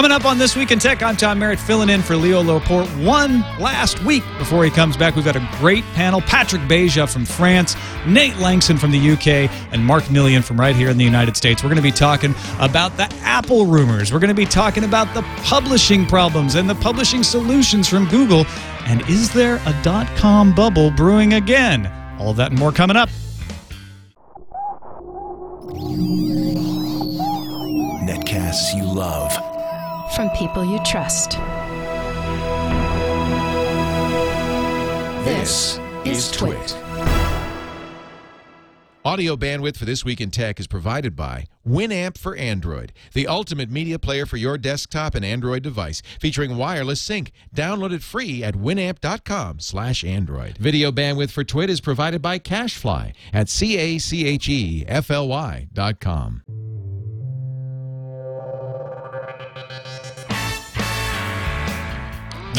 Coming up on This Week in Tech, I'm Tom Merritt filling in for Leo Laporte one last week before he comes back. We've got a great panel Patrick Beja from France, Nate Lanxon from the UK, and Mark Milian from right here in the United States. We're going to be talking about the Apple rumors. We're going to be talking about the publishing problems and the publishing solutions from Google. And is there a dot com bubble brewing again? All of that and more coming up. Netcasts you love. From people you trust. This is Twit. Audio bandwidth for This Week in Tech is provided by Winamp for Android, the ultimate media player for your desktop and Android device, featuring wireless sync. Download it free at winamp.com slash Android. Video bandwidth for Twit is provided by CacheFly at C-A-C-H-E-F-L-Y dot com.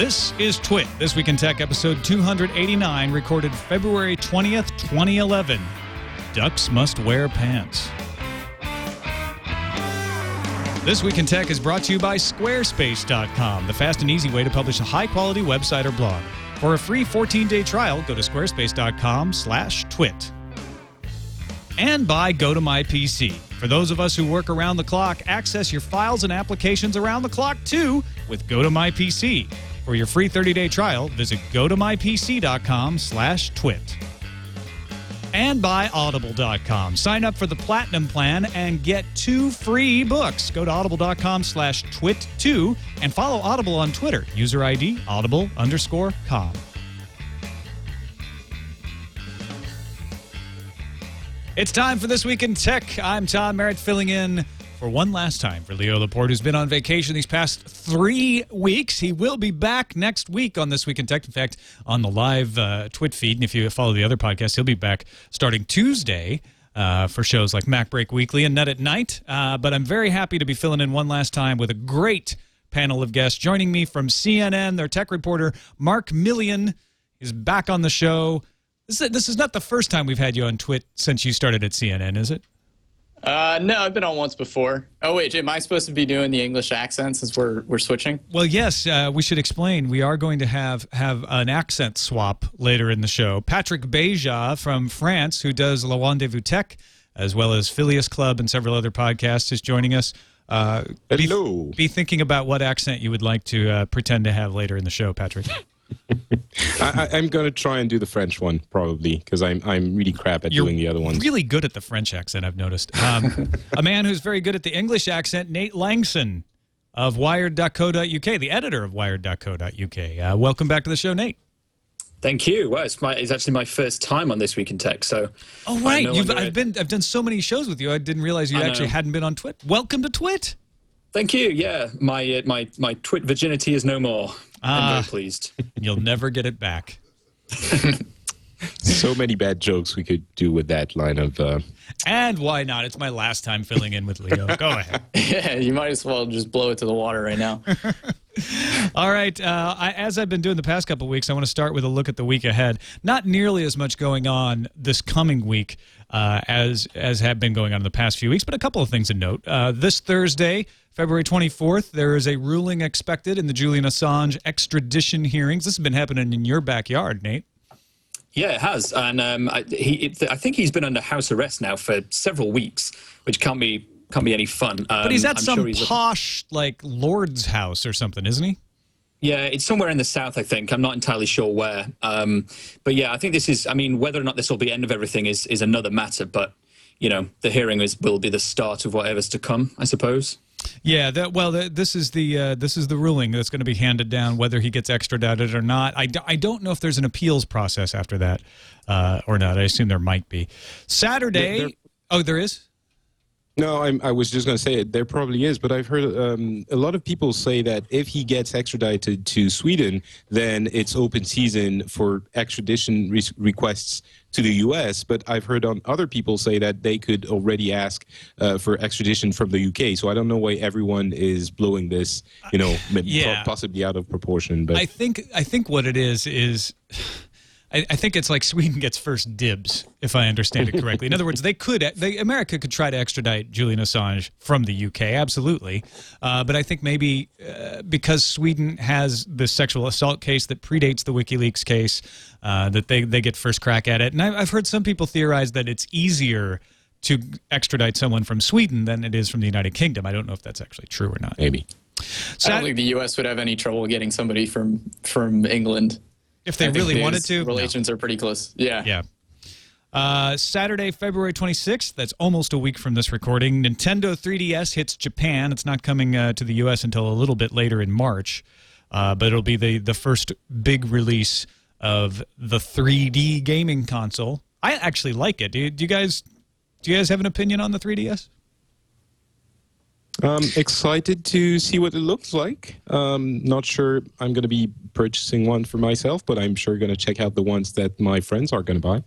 This is Twit, This Week in Tech, episode 289, recorded February 20th, 2011. Ducks must wear pants. This Week in Tech is brought to you by Squarespace.com, the fast and easy way to publish a high-quality website or blog. For a free 14-day trial, go to squarespace.com slash twit. And by GoToMyPC. For those of us who work around the clock, access your files and applications around the clock too with GoToMyPC. For your free 30-day trial, visit gotomypc.com slash twit. And by audible.com. Sign up for the platinum plan and get two free books. Go to audible.com slash twit2 and follow Audible on Twitter. User ID audible underscore com. It's time for This Week in Tech. I'm Tom Merritt filling in for one last time for Leo Laporte, who's been on vacation these past three weeks. He will be back next week on This Week in Tech. In fact, on the live uh, Twit feed, and if you follow the other podcast, he'll be back starting Tuesday. Uh, for shows like MacBreak Weekly and Net at Night. Uh, but I'm very happy to be filling in one last time with a great panel of guests. Joining me from CNN, their tech reporter, Mark Milian, is back on the show. This is, this is not the first time we've had you on Twit since you started at CNN, is it? Uh, no, I've been on once before. Oh wait, am I supposed to be doing the English accent since we're we're switching? Well, yes, uh, we should explain. We are going to have have an accent swap later in the show. Patrick Beja from France, who does Le Rendezvous Tech, as well as Phileas Club and several other podcasts, is joining us. Uh, Hello. Be, be thinking about what accent you would like to uh, pretend to have later in the show, Patrick. I, I- I'm going to try and do the French one probably because I'm I'm really crap at You're doing the other ones. really good at the French accent, I've noticed. Um, a man who's very good at the English accent, Nate Lanxon of Wired.co.uk, the editor of Wired.co.uk. Uh, welcome back to the show, Nate. Thank you. Well, it's my it's actually my first time on this week in tech. So Oh I'm right, no You've, I've been I've done so many shows with you. I didn't realize you I actually know. hadn't been on Twit. Welcome to Twit. Thank you. Yeah, my uh, my my twit virginity is no more. I'm Ah. very pleased. You'll never get it back. so many bad jokes we could do with that line of. Uh, And why not? It's my last time filling in with Leo. Go ahead. yeah, you might as well just blow it to the water right now. All right. Uh, I, as I've been doing the past couple of weeks, I want to start with a look at the week ahead. Not nearly as much going on this coming week uh, as as have been going on in the past few weeks, but a couple of things to note. Uh, this Thursday, February 24th, there is a ruling expected in the Julian Assange extradition hearings. This has been happening in your backyard, Nate. Yeah, it has, and um, I, he it, I think he's been under house arrest now for several weeks, which can't be can't be any fun. Um, But he's at I'm some sure posh, like lord's house or something, isn't he? Yeah, it's somewhere in the south, I think. I'm not entirely sure where. Um, but yeah, I think this is. I mean, whether or not this will be end of everything is is another matter. But you know, the hearing is will be the start of whatever's to come, I suppose. Yeah, that, well, th this is the uh, this is the ruling that's going to be handed down, whether he gets extradited or not. I, d- I don't know if there's an appeals process after that uh, or not. I assume there might be. Saturday. There- oh, there is. no, I'm, I was just going to say it. There probably is, but I've heard um, a lot of people say that if he gets extradited to Sweden, then it's open season for extradition re- requests to the U.S. But I've heard on other people say that they could already ask uh, for extradition from the U.K. So I don't know why everyone is blowing this, you know, yeah. possibly out of proportion. But I think I think what it is is I, I think it's like Sweden gets first dibs, if I understand it correctly. In other words, they could, they, America could try to extradite Julian Assange from the UK, absolutely. Uh, but I think maybe uh, because Sweden has the sexual assault case that predates the WikiLeaks case, uh, that they, they get first crack at it. And I, I've heard some people theorize that it's easier to extradite someone from Sweden than it is from the United Kingdom. I don't know if that's actually true or not. Maybe. I don't think the U.S. would have any trouble getting somebody from from England if they really wanted to. Relations no. are pretty close. Yeah. Yeah. Uh, Saturday, February 26th, that's almost a week from this recording, Nintendo 3DS hits Japan. It's not coming uh, to the U.S. until a little bit later in March, uh, but it'll be the, the first big release of the 3D gaming console. I actually like it. Do you, do you guys do you guys have an opinion on the 3DS? Um, excited to see what it looks like. Um, not sure I'm going to be purchasing one for myself, but I'm sure going to check out the ones that my friends are going to buy.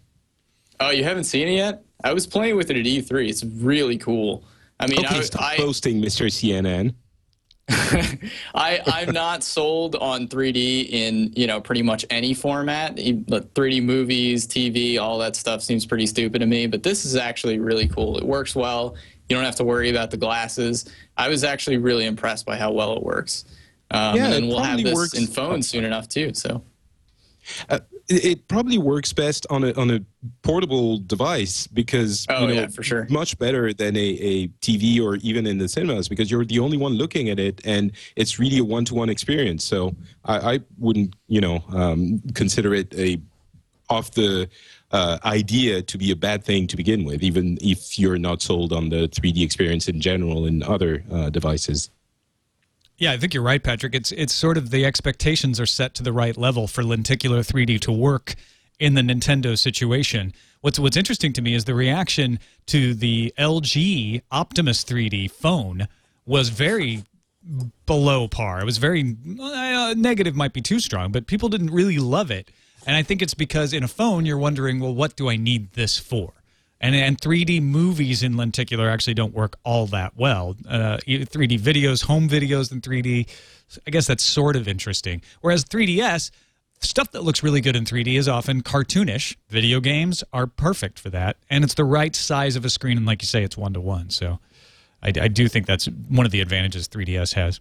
Oh, you haven't seen it yet? I was playing with it at E3. It's really cool. I mean, okay, I, stop I, posting, Mr. CNN. I I'm not sold on 3D in you know pretty much any format. But 3D movies, TV, all that stuff seems pretty stupid to me. But this is actually really cool. It works well. You don't have to worry about the glasses. I was actually really impressed by how well it works. Um, yeah, and then we'll have this works- in phones soon enough too. So Uh, it, probably works best on a on a portable device because Oh, you know, yeah, for sure. much better than a, a TV or even in the cinemas because you're the only one looking at it and it's really a one to one experience. So I, I wouldn't you know um, consider it a off the uh, idea to be a bad thing to begin with, even if you're not sold on the 3D experience in general in other uh, devices. Yeah, I think you're right, Patrick. It's it's sort of the expectations are set to the right level for lenticular 3D to work in the Nintendo situation. What's what's interesting to me is the reaction to the LG Optimus 3D phone was very below par. It was very uh, negative might be too strong, but people didn't really love it. And I think it's because in a phone you're wondering, well, what do I need this for? And and 3D movies in lenticular actually don't work all that well. Uh, 3D videos, home videos in 3D, I guess that's sort of interesting. Whereas 3DS, stuff that looks really good in 3D is often cartoonish. Video games are perfect for that, and it's the right size of a screen. And like you say, it's one to one. So I, I do think that's one of the advantages 3DS has.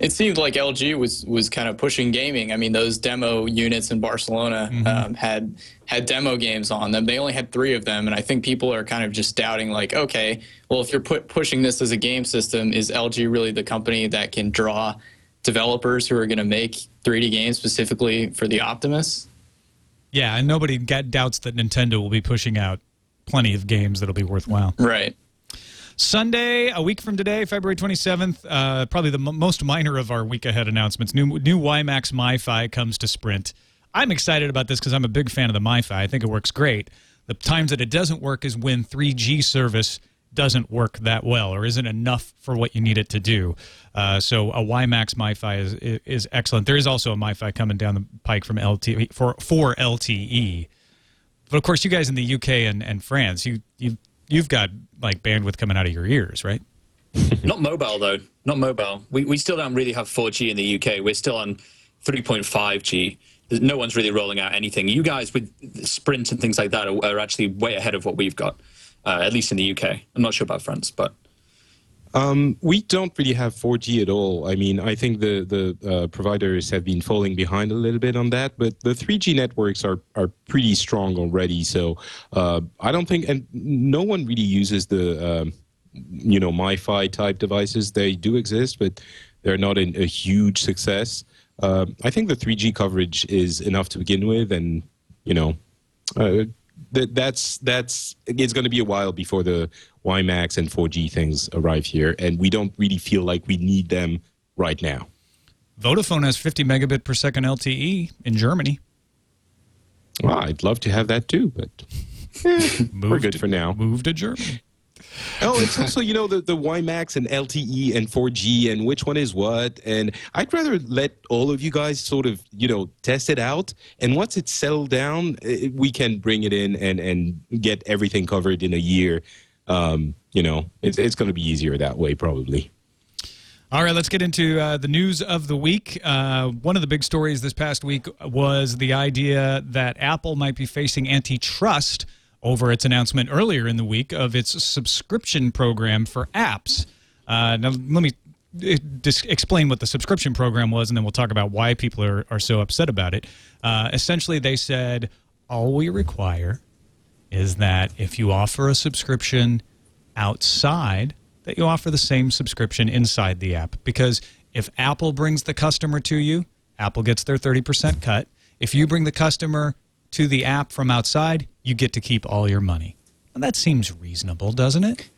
It seemed like LG was was kind of pushing gaming. I mean, those demo units in Barcelona Mm-hmm. um, had had demo games on them. They only had three of them, and I think people are kind of just doubting, like, okay, well, if you're put, pushing this as a game system, is LG really the company that can draw developers who are going to make 3D games specifically for the Optimus? Yeah, and nobody get, doubts that Nintendo will be pushing out plenty of games that'll be worthwhile. Right. Sunday, a week from today, February 27th, uh, probably the m- most minor of our week ahead announcements. New new WiMAX MiFi comes to Sprint. I'm excited about this because I'm a big fan of the MiFi. I think it works great. The times that it doesn't work is when 3G service doesn't work that well or isn't enough for what you need it to do. Uh, so a WiMAX MiFi is, is is excellent. There is also a MiFi coming down the pike from LTE for for LTE. But of course, you guys in the UK and, and France, you you you've got like bandwidth coming out of your ears, right? Not mobile though. Not mobile. We we still don't really have 4G in the UK. We're still on 3.5G. No one's really rolling out anything. You guys with Sprint and things like that are, are actually way ahead of what we've got, uh, at least in the UK. I'm not sure about France, but Um, we don't really have 4G at all. I mean, I think the the uh, providers have been falling behind a little bit on that, but the 3G networks are are pretty strong already. So uh, I don't think, and no one really uses the um, you know MiFi type devices. They do exist, but they're not a huge success. Um I think the 3G coverage is enough to begin with, and you know. Uh, that that's that's it's going to be a while before the WiMAX and 4G things arrive here, and we don't really feel like we need them right now. Vodafone has 50 megabit per second LTE in Germany. Well, I'd love to have that too, but we're good for now. Move to Germany. Oh, it's also you know the the WiMAX and LTE and 4G and which one is what, and I'd rather let all of you guys sort of you know test it out, and once it's settled down, eh, we can bring it in and and get everything covered in a year. Um, you know, it's it's going to be easier that way probably. All right, let's get into uh, the news of the week. Uh, one of the big stories this past week was the idea that Apple might be facing antitrust over its announcement earlier in the week of its subscription program for apps. Uh, now, let me just explain what the subscription program was, and then we'll talk about why people are, are so upset about it. Uh, essentially, they said all we require is that if you offer a subscription outside that you offer the same subscription inside the app. Because if Apple brings the customer to you, Apple gets their 30% cut. If you bring the customer to the app from outside, you get to keep all your money. And that seems reasonable, doesn't it?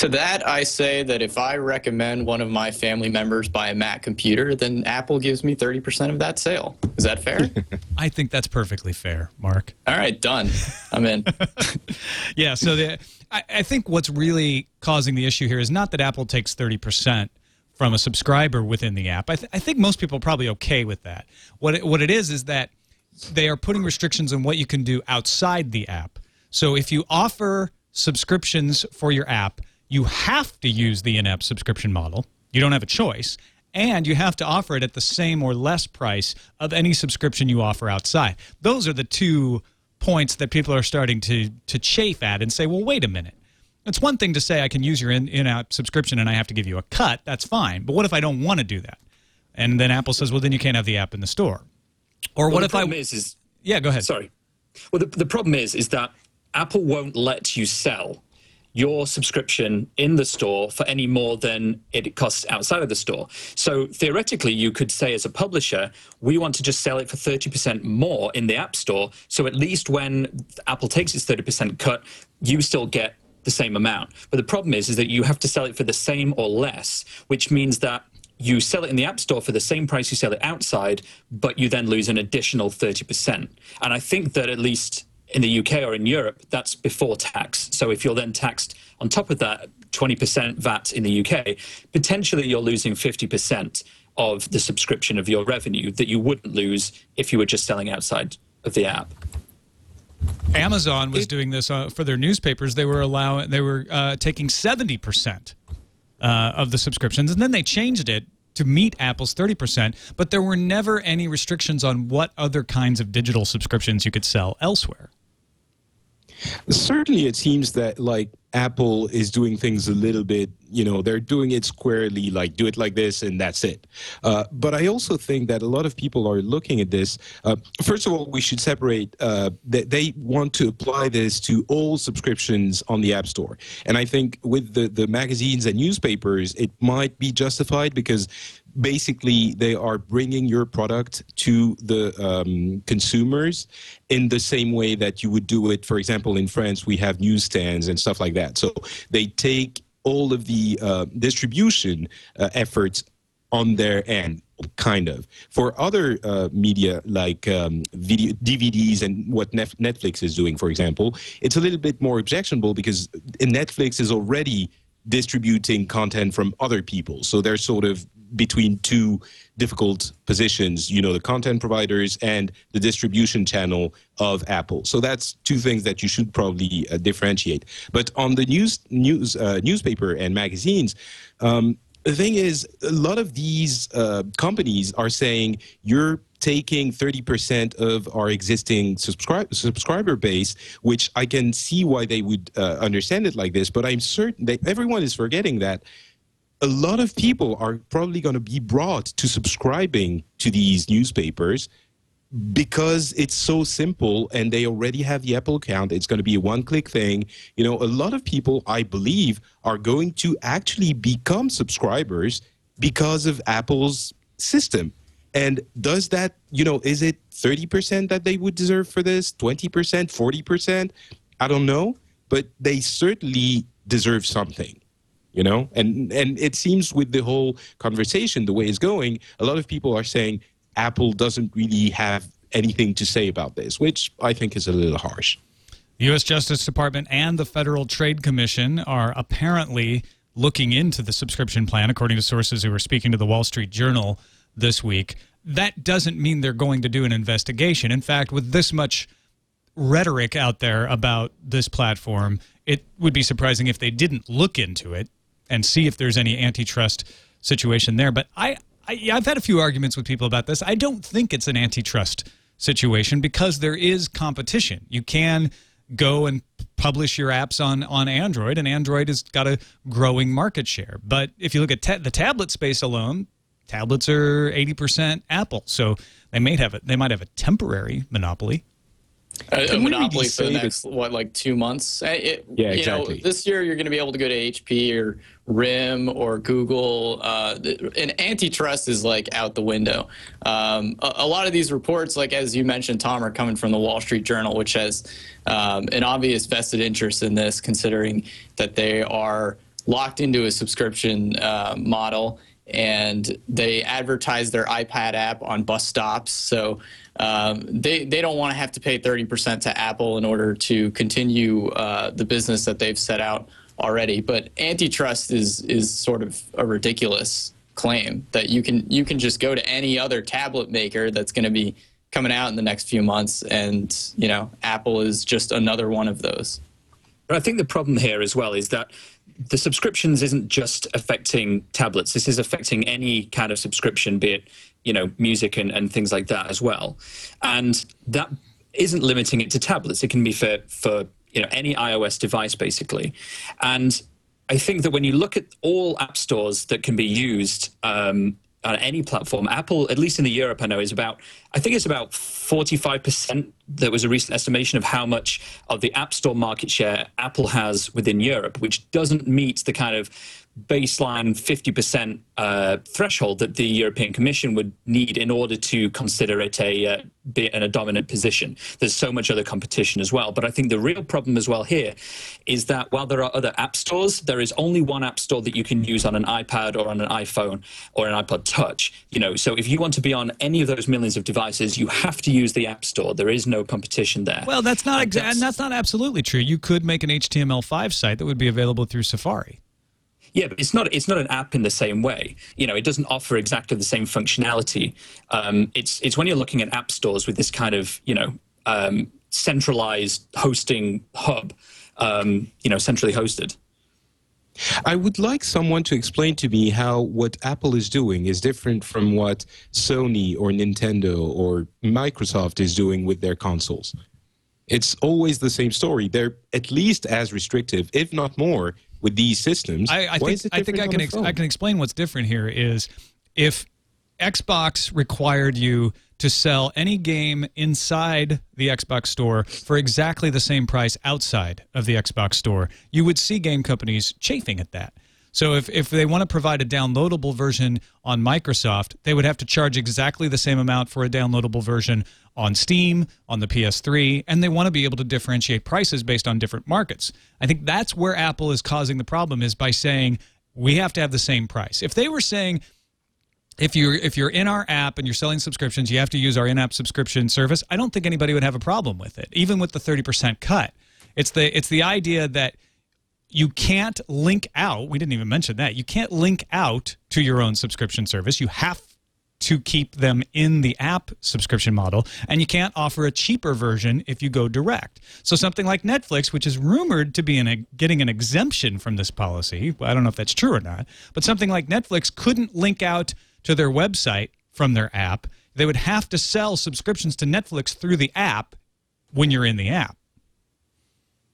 To that, I say that if I recommend one of my family members buy a Mac computer, then Apple gives me 30% of that sale. Is that fair? I think that's perfectly fair, Mark. All right, done. I'm in. yeah, so the, I, I think what's really causing the issue here is not that Apple takes 30% from a subscriber within the app. I, th- I think most people are probably okay with that. What it, what it is is that they are putting restrictions on what you can do outside the app. So if you offer subscriptions for your app, you have to use the in-app subscription model. You don't have a choice, and you have to offer it at the same or less price of any subscription you offer outside. Those are the two points that people are starting to to chafe at and say, "Well, wait a minute. It's one thing to say I can use your in, in-app subscription and I have to give you a cut. That's fine. But what if I don't want to do that?" And then Apple says, "Well, then you can't have the app in the store." Or Well, what if I is, is Yeah, go ahead. sorry. Well, the, the problem is, is that Apple won't let you sell your subscription in the store for any more than it costs outside of the store. So theoretically, you could say as a publisher, we want to just sell it for 30% more in the App Store. So at least when Apple takes its 30% cut, you still get the same amount. But the problem is, is that you have to sell it for the same or less, which means that you sell it in the App Store for the same price you sell it outside, but you then lose an additional 30%. And I think that at least in the UK or in Europe, that's before tax. So if you're then taxed on top of that 20% VAT in the UK, potentially you're losing 50% of the subscription of your revenue that you wouldn't lose if you were just selling outside of the app. Amazon was doing this uh, for their newspapers. They were allowing, they were uh, taking seventy percent uh, of the subscriptions, and then they changed it to meet Apple's thirty percent. But there were never any restrictions on what other kinds of digital subscriptions you could sell elsewhere. Certainly, it seems that like Apple is doing things a little bit, you know, they're doing it squarely, like do it like this and that's it. Uh, but I also think that a lot of people are looking at this. Uh, first of all, we should separate uh, that they want to apply this to all subscriptions on the App Store. And I think with the, the magazines and newspapers, it might be justified because basically they are bringing your product to the um, consumers in the same way that you would do it for example in france we have newsstands and stuff like that. So they take all of the uh, distribution uh, efforts on their end kind of. For other uh, media like um, video dvds and what Nef- netflix is doing for example it's a little bit more objectionable because netflix is already distributing content from other people. So they're sort of between two difficult positions you know the content providers and the distribution channel of apple. So that's two things that you should probably uh, differentiate. But on the news news uh, newspaper and magazines um, the thing is a lot of these uh, companies are saying you're taking 30% of our existing subscribe, subscriber base which i can see why they would uh, understand it like this but i'm certain that everyone is forgetting that a lot of people are probably going to be brought to subscribing to these newspapers because it's so simple and they already have the Apple account. It's going to be a one click thing. You know, a lot of people, I believe, are going to actually become subscribers because of Apple's system. And does that, you know, is it 30% that they would deserve for this? 20%, 40%? I don't know. But they certainly deserve something you know and and it seems with the whole conversation the way it's going a lot of people are saying apple doesn't really have anything to say about this which i think is a little harsh The U.S. Justice Department and the Federal Trade Commission are apparently looking into the subscription plan, according to sources who were speaking to the Wall Street Journal this week. That doesn't mean they're going to do an investigation. In fact, with this much rhetoric out there about this platform, it would be surprising if they didn't look into it and see if there's any antitrust situation there. But I, I I've had a few arguments with people about this. I don't think it's an antitrust situation because there is competition. You can go and publish your apps on on Android, and Android has got a growing market share. But if you look at ta- the tablet space alone, tablets are eighty percent Apple, so they may have a, they might have a temporary monopoly. A, a Can monopoly for the say that- next what like two months? Uh, it, Yeah, you know, exactly. this year you're going to be able to go to hp or rim or google. Uh, and antitrust is like out the window. Um, a, a lot of these reports like as you mentioned tom are coming from the wall street journal which has um, an obvious vested interest in this considering that they are locked into a subscription uh, model and they advertise their iPad app on bus stops. So um, they they don't want to have to pay 30% to Apple in order to continue uh, the business that they've set out already. But antitrust is is sort of a ridiculous claim that you can you can just go to any other tablet maker that's going to be coming out in the next few months, and you know Apple is just another one of those. But I think the problem here as well is that the subscriptions isn't just affecting tablets. This is affecting any kind of subscription, be it you know music and, and things like that as well. And that isn't limiting it to tablets. It can be for for you know any iOS device basically. And I think that when you look at all app stores that can be used um, on any platform, Apple, at least in the Europe, I know, is about, I think it's about 45%. There was a recent estimation of how much of the App Store market share Apple has within Europe, which doesn't meet the kind of baseline 50% uh, threshold that the European Commission would need in order to consider it a, uh, be in a dominant position. There's so much other competition as well. But I think the real problem as well here is that while there are other app stores, there is only one app store that you can use on an iPad or on an iPhone or an iPod Touch. You know, so if you want to be on any of those millions of devices, you have to use the app store. There is no competition there. Well, that's not And that's not absolutely true. You could make an HTML5 site that would be available through Safari. Yeah, but it's not it's not an app in the same way. You know, it doesn't offer exactly the same functionality. Um, it's it's when you're looking at app stores with this kind of you know um, centralized hosting hub, um, you know, centrally hosted. I would like someone to explain to me how what Apple is doing is different from what Sony or Nintendo or Microsoft is doing with their consoles. It's always the same story. They're at least as restrictive, if not more, with these systems. I, I think I think I can ex- I can explain what's different here is if Xbox required you to sell any game inside the Xbox store for exactly the same price outside of the Xbox store, you would see game companies chafing at that. So if, if they want to provide a downloadable version on Microsoft, they would have to charge exactly the same amount for a downloadable version on Steam, on the PS3, and they want to be able to differentiate prices based on different markets. I think that's where Apple is causing the problem is by saying we have to have the same price. If they were saying if you're if you're in our app and you're selling subscriptions, you have to use our in-app subscription service. I don't think anybody would have a problem with it, even with the 30% cut. It's the it's the idea that you can't link out. We didn't even mention that. You can't link out to your own subscription service. You have to keep them in the app subscription model, and you can't offer a cheaper version if you go direct. So something like Netflix, which is rumored to be a, getting an exemption from this policy, I don't know if that's true or not, but something like Netflix couldn't link out to their website from their app. They would have to sell subscriptions to Netflix through the app when you're in the app.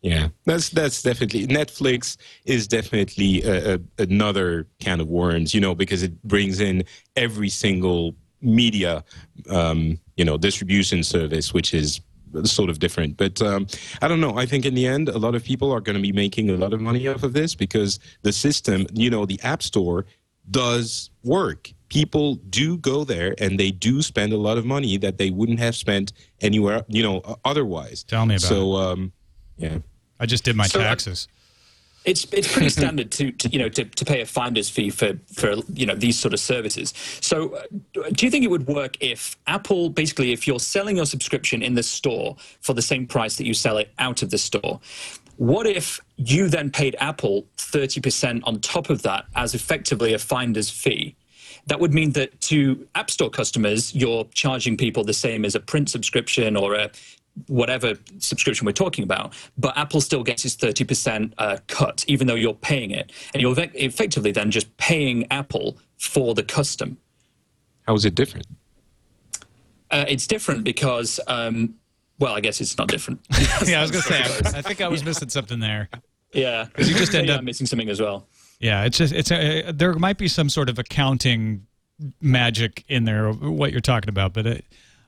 Yeah, that's that's definitely Netflix is definitely a, a, another can of worms, you know, because it brings in every single media, um, you know, distribution service, which is sort of different. But um, I don't know. I think in the end, a lot of people are going to be making a lot of money off of this because the system, you know, the App Store does work. People do go there and they do spend a lot of money that they wouldn't have spent anywhere, you know, otherwise. Tell me about so, um, yeah. I just did my So, taxes. It's it's pretty standard to, to you know to, to pay a finder's fee for for you know these sort of services. So, uh, do you think it would work if Apple basically if you're selling your subscription in the store for the same price that you sell it out of the store? What if you then paid Apple 30% on top of that as effectively a finder's fee? That would mean that to App Store customers, you're charging people the same as a print subscription or a whatever subscription we're talking about, but Apple still gets its 30% uh, cut, even though you're paying it. And you're effectively then just paying Apple for the custom. How is it different? Uh, it's different because, um, well, I guess it's not different. yeah, I was going to say, I, I, think I was missing something there. Yeah. Because you just end yeah, up missing something as well. Yeah, it's just, it's a, there might be some sort of accounting magic in there, what you're talking about, but it,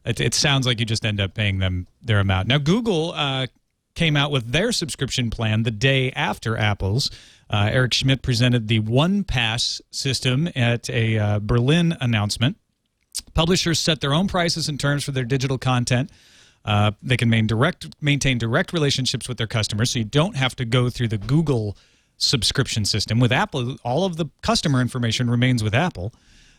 it, it, sounds like you just end up paying them their amount. Now, Google uh, came out with their subscription plan the day after Apple's. Uh, Eric Schmidt presented the One Pass system at a uh, Berlin announcement. Publishers set their own prices and terms for their digital content. Uh, they can maintain direct, maintain direct relationships with their customers, so you don't have to go through the Google subscription system. With Apple, all of the customer information remains with Apple.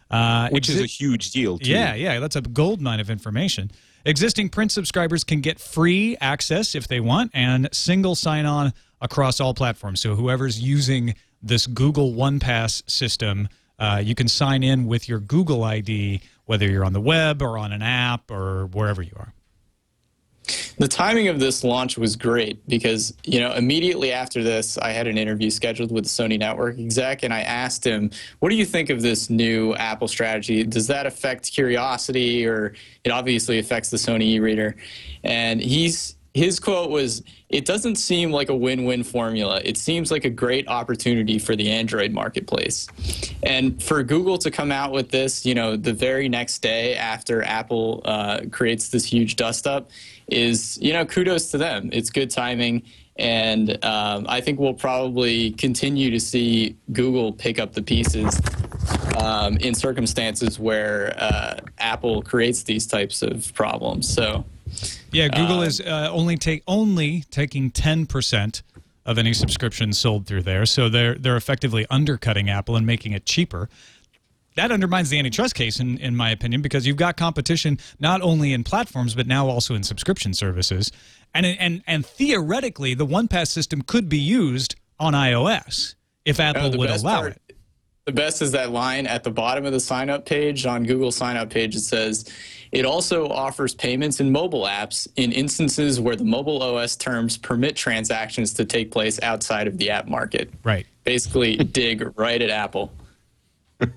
Uh, Which exi- is a huge deal, too. Yeah, yeah, that's a gold mine of information. Existing print subscribers can get free access if they want and single sign on across all platforms. So whoever's using this Google One Pass system, uh, you can sign in with your Google ID, whether you're on the web or on an app or wherever you are. The timing of this launch was great because, you know, immediately after this, I had an interview scheduled with the Sony network exec, and I asked him, What do you think of this new Apple strategy? Does that affect Qriocity, or it obviously affects the Sony e reader? And he's his quote was it doesn't seem like a win-win formula it seems like a great opportunity for the android marketplace and for google to come out with this you know the very next day after apple uh, creates this huge dust up is you know kudos to them. It's good timing. And um, i think we'll probably continue to see google pick up the pieces um, in circumstances where uh, apple creates these types of problems. So yeah, Google um, is uh, only take only taking ten percent of any subscriptions sold through there, so they're they're effectively undercutting Apple and making it cheaper. That undermines the antitrust case, in, in my opinion, because you've got competition not only in platforms but now also in subscription services, and and and theoretically, the One Pass system could be used on iOS if Apple would allow part, it. The best is that line at the bottom of the sign up page on Google sign up page. It says it also offers payments in mobile apps in instances where the mobile OS terms permit transactions to take place outside of the app market. Right. Basically, dig right at Apple.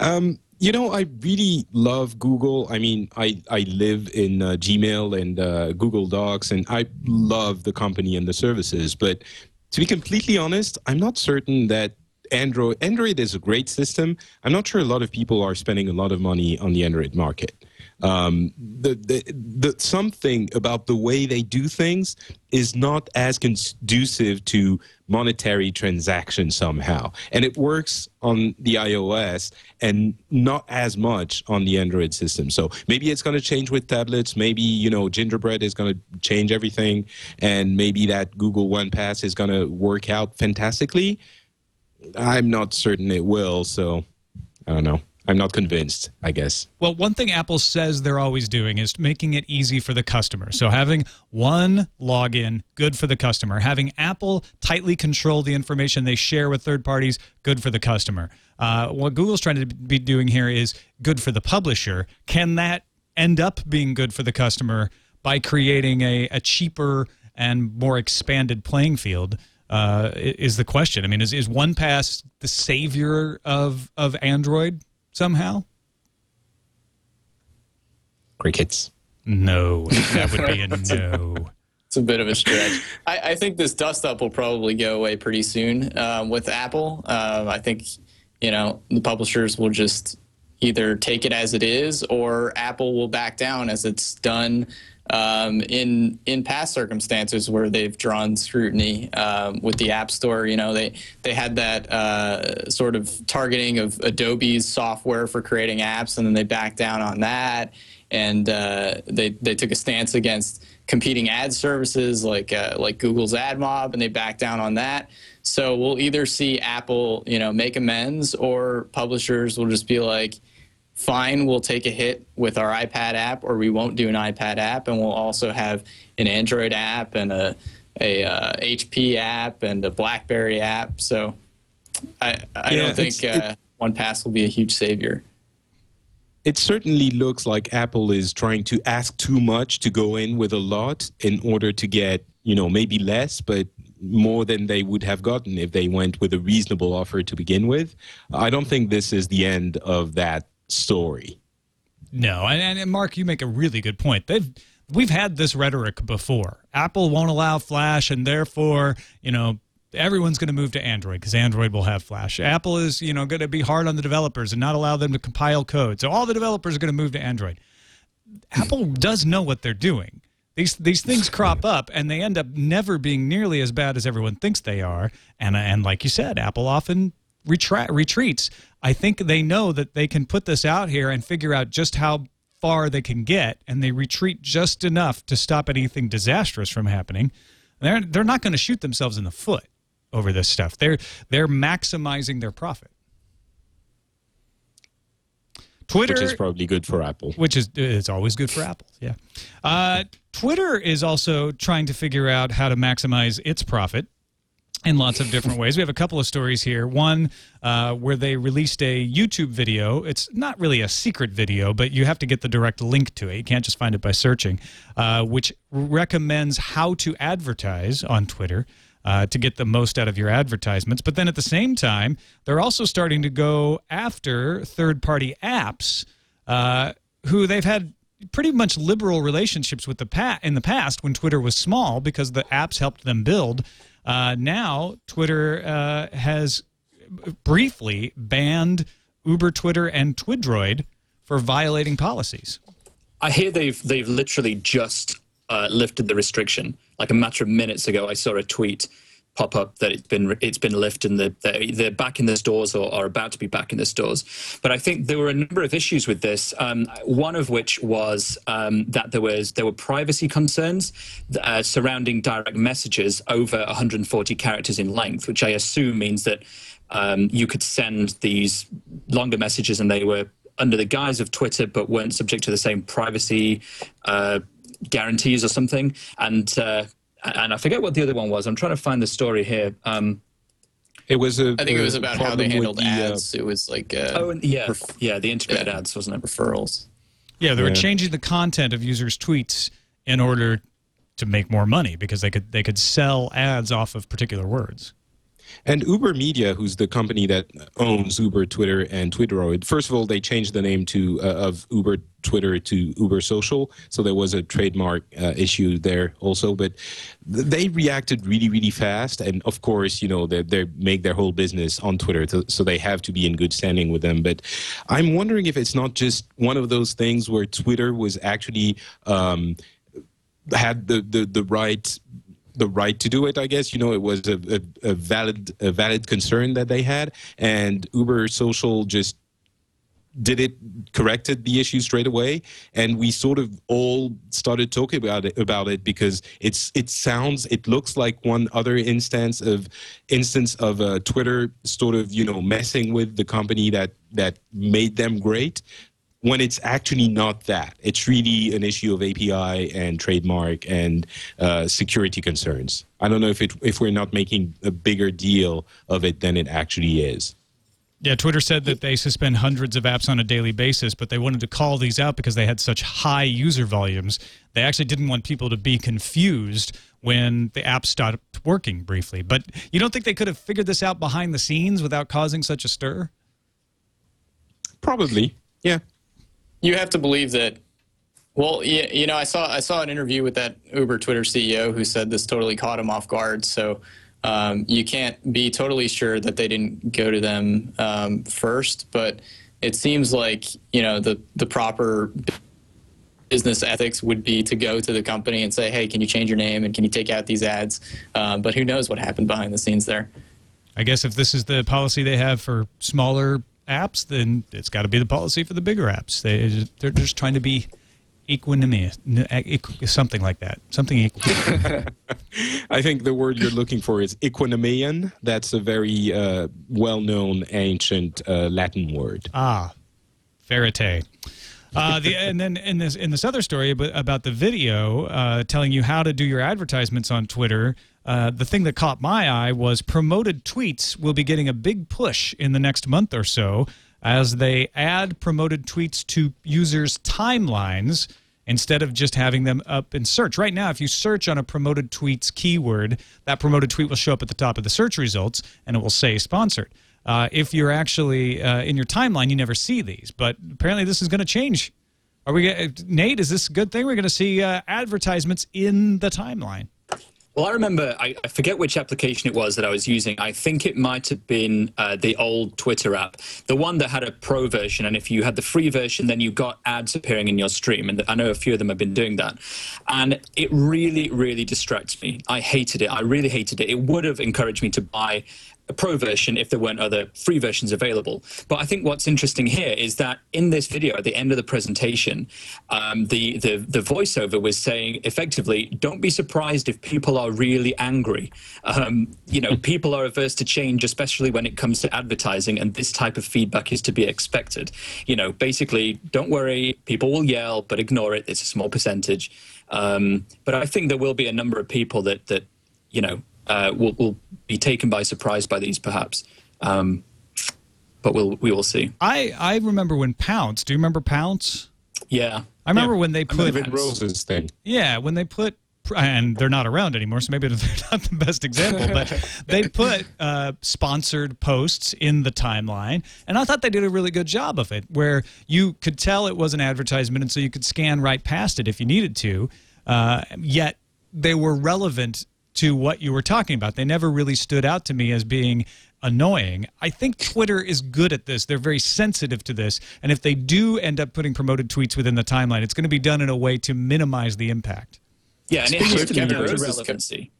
um, you know, I really love Google. I mean, I, I live in uh, Gmail and uh, Google Docs, and I love the company and the services. But to be completely honest, I'm not certain that Android Android is a great system. I'm not sure a lot of people are spending a lot of money on the Android market. Um, the, the, the something about the way they do things is not as conducive to monetary transactions somehow, and it works on the iOS and not as much on the Android system. So maybe it's going to change with tablets. Maybe you know Gingerbread is going to change everything, and maybe that Google One Pass is going to work out fantastically. I'm not certain it will. So I don't know. I'm not convinced, I guess. Well, one thing Apple says they're always doing is making it easy for the customer. So having one login, good for the customer. Having Apple tightly control the information they share with third parties, good for the customer. Uh, what Google's trying to be doing here is good for the publisher. Can that end up being good for the customer by creating a, a cheaper and more expanded playing field? uh, is the question. I mean, is, is One Pass the savior of of Android somehow? Crickets. No, that would be a no. It's a bit of a stretch. I, I, think this dust up will probably go away pretty soon um, with Apple. Um, I think you know the publishers will just either take it as it is, or Apple will back down as it's done um, in in past circumstances where they've drawn scrutiny um, with the App Store. You know, they they had that uh, sort of targeting of Adobe's software for creating apps, and then they backed down on that, and uh, they they took a stance against competing ad services like uh, like Google's AdMob, and they backed down on that. So we'll either see Apple, you know, make amends, or publishers will just be like fine, we'll take a hit with our iPad app, or we won't do an iPad app, and we'll also have an Android app and a, a uh, HP app and a BlackBerry app. So I, I yeah, don't think uh, One Pass will be a huge savior. it certainly looks like Apple is trying to ask too much to go in with a lot in order to get, you know, maybe less, but more than they would have gotten if they went with a reasonable offer to begin with. I don't think this is the end of that story. No, and, and Mark, you make a really good point. They've we've had this rhetoric before. Apple won't allow Flash, and therefore, you know, everyone's going to move to Android because Android will have Flash. Apple is, you know, going to be hard on the developers and not allow them to compile code. So all the developers are going to move to Android. Apple does know what they're doing. These these things crop up and they end up never being nearly as bad as everyone thinks they are. And and like you said, Apple often retra- retreats. I think they know that they can put this out here and figure out just how far they can get, and they retreat just enough to stop anything disastrous from happening. They're they're not going to shoot themselves in the foot over this stuff. They're they're maximizing their profit. Twitter, which is probably good for Apple. Which is it's always good for Apple. Yeah. Uh, Twitter is also trying to figure out how to maximize its profit in lots of different ways. We have a couple of stories here. One uh, where they released a YouTube video. It's not really a secret video, but you have to get the direct link to it. You can't just find it by searching, uh, which recommends how to advertise on Twitter. Uh, to get the most out of your advertisements. But then at the same time, they're also starting to go after third party apps uh, who they've had pretty much liberal relationships with the pa- in the past when Twitter was small because the apps helped them build. Uh, now, Twitter uh, has briefly banned Uber Twitter and Twidroid for violating policies. I hear they've they've literally just uh, lifted the restriction. Like a matter of minutes ago, I saw a tweet pop up that it's been it's been lifted and they're, they're back in the stores or are about to be back in the stores. But I think there were a number of issues with this. Um, one of which was um, that there was there were privacy concerns uh, surrounding direct messages over 140 characters in length, which I assume means that um, you could send these longer messages and they were under the guise of Twitter, but weren't subject to the same privacy. Uh, guarantees or something. And uh, and I forget what the other one was. I'm trying to find the story here. Um, it was a. I think it was about how they handled the, ads. Uh, it was like uh, oh yeah, ref- yeah, the integrated yeah. ads, wasn't it? Referrals. Yeah, they were yeah. changing the content of users' tweets in order to make more money because they could they could sell ads off of particular words. And Uber Media, who's the company that owns Uber, Twitter, and Twidroid, first of all, they changed the name to uh, of Uber Twitter to Uber Social, so there was a trademark uh, issue there also. But th- they reacted really, really fast, and of course, you know, they they make their whole business on Twitter, to, so they have to be in good standing with them. But I'm wondering if it's not just one of those things where Twitter was actually. Um, had the, the, the right the right to do it. I guess you know it was a, a, a, valid a valid concern that they had, and Uber Social just did it corrected the issue straight away and we sort of all started talking about it about it because it's it sounds it looks like one other instance of instance of uh, twitter sort of you know messing with the company that that made them great when it's actually not that. It's really an issue of API and trademark and uh, security concerns. I don't know if it if we're not making a bigger deal of it than it actually is. Yeah, Twitter said that they suspend hundreds of apps on a daily basis, but they wanted to call these out because they had such high user volumes. They actually didn't want people to be confused when the app stopped working briefly. But you don't think they could have figured this out behind the scenes without causing such a stir? Probably. Yeah you have to believe that. Well, you, know, I saw I saw an interview with that Uber Twitter CEO who said this totally caught him off guard. So um, you can't be totally sure that they didn't go to them um, first, but it seems like you know the the proper business ethics would be to go to the company and say, "Hey, can you change your name and can you take out these ads?" Um, but who knows what happened behind the scenes there? I guess if this is the policy they have for smaller apps, then it's got to be the policy for the bigger apps. They they're just trying to be equanimous, something like that, something equal. I think the word you're looking for is equanimian. That's a very uh, well-known ancient uh, Latin word. Ah, verite. Uh, the, and then in this in this other story about the video uh, telling you how to do your advertisements on Twitter, uh, the thing that caught my eye was promoted tweets will be getting a big push in the next month or so. as they add promoted tweets to users' timelines instead of just having them up in search. Right now, if you search on a promoted tweets keyword, that promoted tweet will show up at the top of the search results and it will say sponsored. Uh, if you're actually uh, in your timeline, you never see these. But apparently, this is going to change. Are we, uh, Nate? Is this a good thing? We're going to see uh, advertisements in the timeline. Well, I remember, I, I, forget which application it was that I was using. I think it might have been uh, the old Twitter app, the one that had a pro version. And if you had the free version, then you got ads appearing in your stream. And I know a few of them have been doing that. And it really, really distracts me. I hated it. I really hated it. It would have encouraged me to buy a pro version if there weren't other free versions available. But I think what's interesting here is that in this video, at the end of the presentation, um, the, the, the voiceover was saying effectively, don't be surprised if people are really angry. Um, you know, people are averse to change, especially when it comes to advertising, and this type of feedback is to be expected. You know, basically, don't worry, people will yell, but ignore it. It's a small percentage. Um, but I think there will be a number of people that that you know uh, will, will be taken by surprise by these, perhaps. Um, but we'll we will see. I I remember when Pownce. Do you remember Pownce? Yeah, I remember Yeah. when they put remember Rose's thing. Yeah, when they put, and they're not around anymore, so maybe they're not the best example, but they put uh, sponsored posts in the timeline, and I thought they did a really good job of it, where you could tell it was an advertisement, and so you could scan right past it if you needed to, uh, yet they were relevant to what you were talking about. They never really stood out to me as being annoying. I think Twitter is good at this. They're very sensitive to this. And if they do end up putting promoted tweets within the timeline, it's going to be done in a way to minimize the impact. Yeah, and it Speaking has to be Kevin down to relevancy.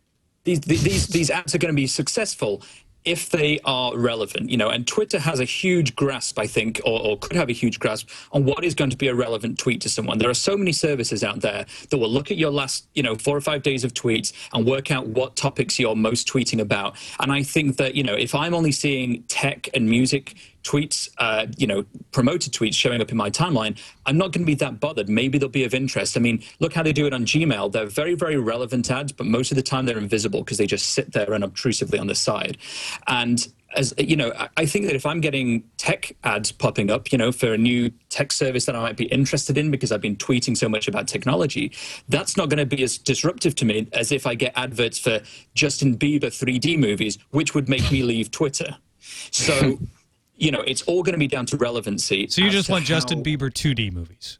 These, these these ads are going to be successful if they are relevant, you know. And Twitter has a huge grasp, I think, or, or could have a huge grasp on what is going to be a relevant tweet to someone. There are so many services out there that will look at your last, you know, four or five days of tweets and work out what topics you're most tweeting about. And I think that you know, if I'm only seeing tech and music tweets, uh, you know, promoted tweets showing up in my timeline, I'm not going to be that bothered. Maybe they'll be of interest. I mean, look how they do it on Gmail. They're very, very relevant ads, but most of the time they're invisible because they just sit there unobtrusively on the side. And as you know, I- think that if I'm getting tech ads popping up, you know, for a new tech service that I might be interested in because I've been tweeting so much about technology, that's not going to be as disruptive to me as if I get adverts for Justin Bieber 3D movies, which would make me leave Twitter. So, you know, it's all going to be down to relevancy. So you just to want Justin how- Bieber 2D movies.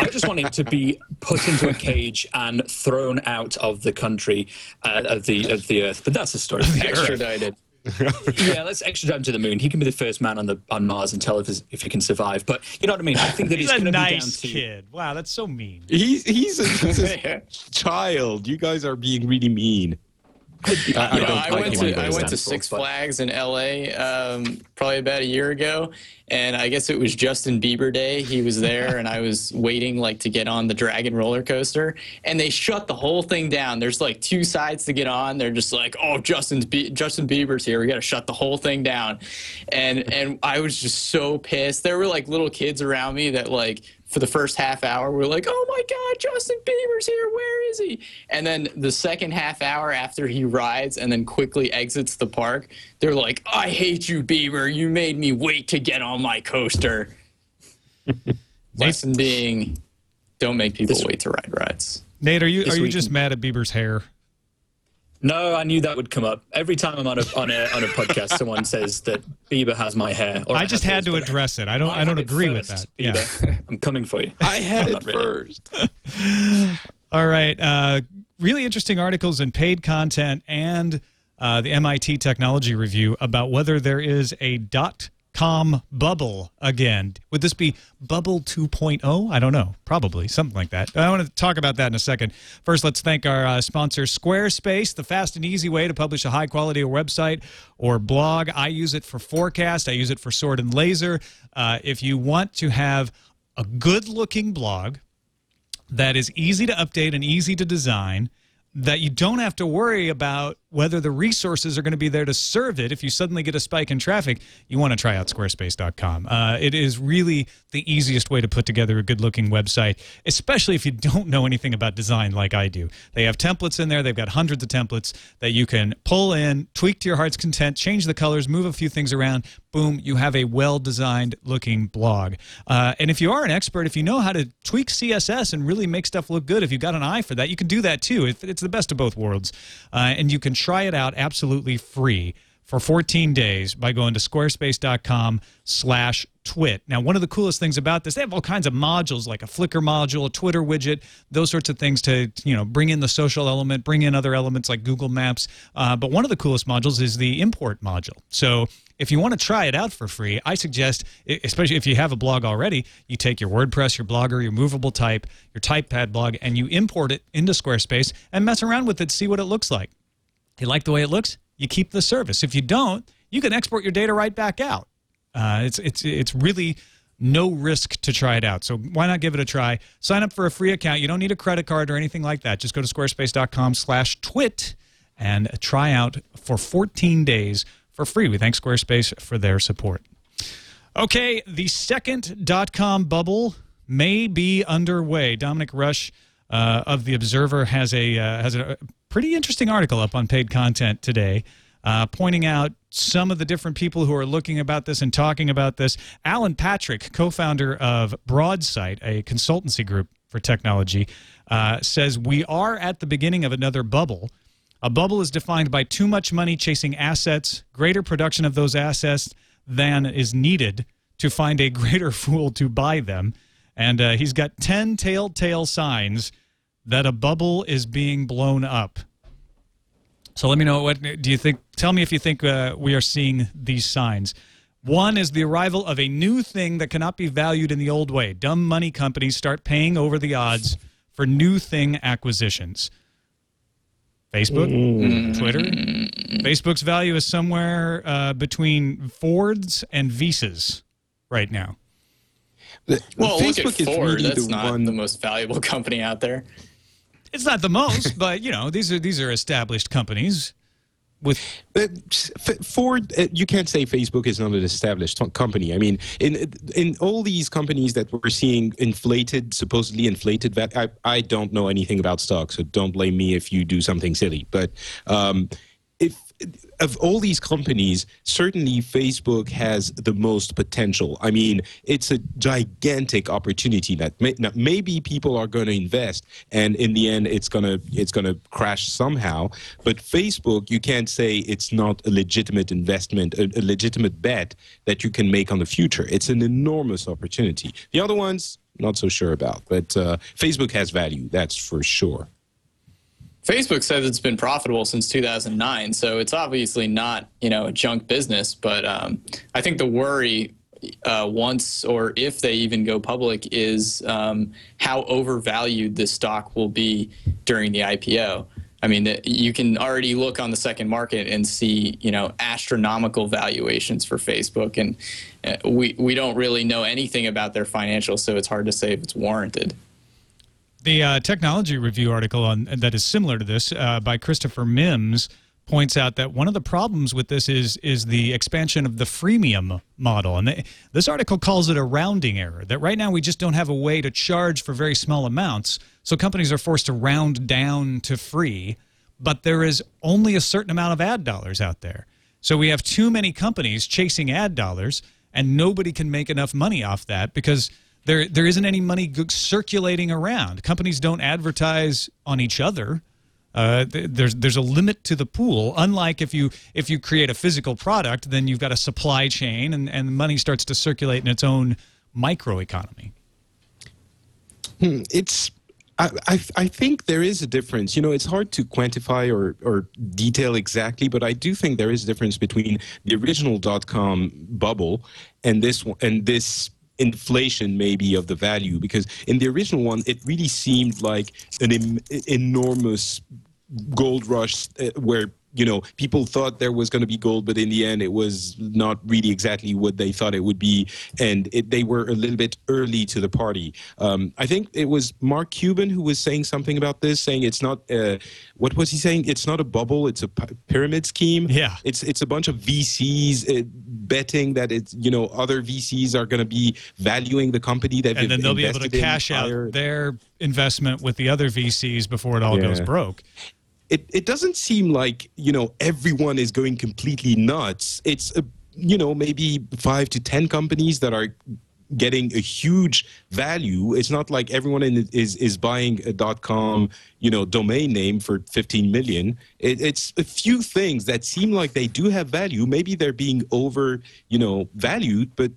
I just want him to be put into a cage and thrown out of the country, uh, of the of the earth. But that's a story. the. Extradited. yeah, let's extradite him to the moon. He can be the first man on the on Mars and tell if his, if he can survive. But you know what I mean. I think that He's it's a going to be down nice to kid. Wow, that's so mean. He's he's a, he's a child. You guys are being really mean. I, You know, I went to I went to Six Flags in LA um, probably about a year ago, and I guess it was Justin Bieber Day. He was there, and I was waiting like to get on the Dragon roller coaster, and they shut the whole thing down. There's like two sides to get on. They're just like, "Oh, Justin's Be- Justin Bieber's here. We got to shut the whole thing down," and and I was just so pissed. There were like little kids around me that like for the first half hour, we are like, oh my God, Justin Bieber's here. Where is he? And then the second half hour after he rides and then quickly exits the park, they're like, I hate you, Bieber. You made me wait to get on my coaster. Lesson being, don't make people wait to ride rides. Nate, are you This are you just mad at Bieber's hair? No, I knew that would come up every time I'm on a on a on a podcast. someone says that Bieber has my hair. Or I just have had to but address it. I don't I, don't had it agree with that. first, Yeah. I'm coming for you. I had it really. first. All right. Uh, really interesting articles in paid content and uh, the MIT Technology Review about whether there is a dot com bubble again. Would this be bubble 2.0? I don't know. Probably something like that. I want to talk about that in a second. First, let's thank our uh, sponsor, Squarespace, the fast and easy way to publish a high quality website or blog. I use it for forecast. I use it for sword and laser. Uh, if you want to have a good looking blog that is easy to update and easy to design that you don't have to worry about whether the resources are going to be there to serve it if you suddenly get a spike in traffic, you want to try out squarespace.com. Uh, it is really the easiest way to put together a good looking website, especially if you don't know anything about design like I do. They have templates in there, they've got hundreds of templates that you can pull in, tweak to your heart's content, change the colors, move a few things around. Boom, you have a well designed looking blog. Uh, and if you are an expert, if you know how to tweak CSS and really make stuff look good, if you've got an eye for that, you can do that too. It's the best of both worlds. Uh, and you can try it out absolutely free for 14 days by going to squarespace.com slash twit. Now one of the coolest things about this they have all kinds of modules like a flickr module a twitter widget those sorts of things to you know bring in the social element bring in other elements like google maps. Uh, but one of the coolest modules is the import module. So if you want to try it out for free i suggest especially if you have a blog already you take your wordpress your blogger your movable type your typepad blog and you import it into squarespace and mess around with it see what it looks like you like the way it looks you keep the service. If you don't, you can export your data right back out. Uh, it's it's it's really no risk to try it out. So why not give it a try? Sign up for a free account. You don't need a credit card or anything like that. Just go to squarespace.com/twit and try out for 14 days for free. We thank Squarespace for their support. Okay, the second dot-com bubble may be underway. Dominic Rushe uh, of the Observer has a uh, has a pretty interesting article up on paid content today, uh, pointing out some of the different people who are looking about this and talking about this. Alan Patrick, co-founder of Broadsight, a consultancy group for technology, uh, says we are at the beginning of another bubble. A bubble is defined by too much money chasing assets, greater production of those assets than is needed to find a greater fool to buy them. And uh, he's got 10 telltale signs that a bubble is being blown up. So let me know what do you think? Tell me if you think uh, we are seeing these signs. One is the arrival of a new thing that cannot be valued in the old way. Dumb money companies start paying over the odds for new thing acquisitions. Facebook, mm. Twitter. Facebook's value is somewhere uh, between Fords and Visas right now. well, Facebook look at Ford. Really That's not one... the most valuable company out there. It's not the most, but you know these are these are established companies. With Ford, uh, you can't say Facebook is not an established company. I mean, in in all these companies that we're seeing inflated, supposedly inflated. I I don't know anything about stocks, so don't blame me if you do something silly. But um, of all these companies, certainly Facebook has the most potential. I mean, it's a gigantic opportunity that may, maybe people are going to invest, and in the end, it's gonna it's gonna crash somehow. But Facebook, you can't say it's not a legitimate investment, a, a legitimate bet that you can make on the future. It's an enormous opportunity. The other ones, not so sure about, but uh, Facebook has value, that's for sure. Facebook says it's been profitable since 2009, so it's obviously not you know a junk business. But um, I think the worry uh, once or if they even go public is um, how overvalued the stock will be during the IPO. I mean, you can already look on the second market and see, you know, astronomical valuations for Facebook, and uh, we we don't really know anything about their financials, so it's hard to say if it's warranted. The uh, technology review article on that is similar to this uh, by Christopher Mims points out that one of the problems with this is is the expansion of the freemium model, and they, this article calls it a rounding error. That right now we just don't have a way to charge for very small amounts, so companies are forced to round down to free. But there is only a certain amount of ad dollars out there, so we have too many companies chasing ad dollars, and nobody can make enough money off that because there there isn't any money circulating around. Companies don't advertise on each other. Uh, there's there's a limit to the pool. Unlike if you if you create a physical product, then you've got a supply chain, and and money starts to circulate in its own microeconomy. Hmm, it's I, I, I think there is a difference. You know, it's hard to quantify or, or detail exactly, but I do think there is a difference between the original dot com bubble and this and this inflation maybe of the value because in the original one it really seemed like an Im- enormous gold rush uh, where you know, people thought there was going to be gold, but in the end, it was not really exactly what they thought it would be, and it, they were a little bit early to the party. Um, I think it was Mark Cuban who was saying something about this, saying it's not. Uh, what was he saying? It's not a bubble; it's a pyramid scheme. Yeah. it's it's a bunch of VCs uh, betting that it's you know other VCs are going to be valuing the company that and then they'll be able to cash out their investment with the other VCs before it all goes broke. it, it doesn't seem like you know everyone is going completely nuts it's uh, you know maybe five to ten companies that are getting a huge value. It's not like everyone in is is buying a dot com you know domain name for 15 million. It, it's a few things that seem like they do have value. Maybe they're being over you know valued but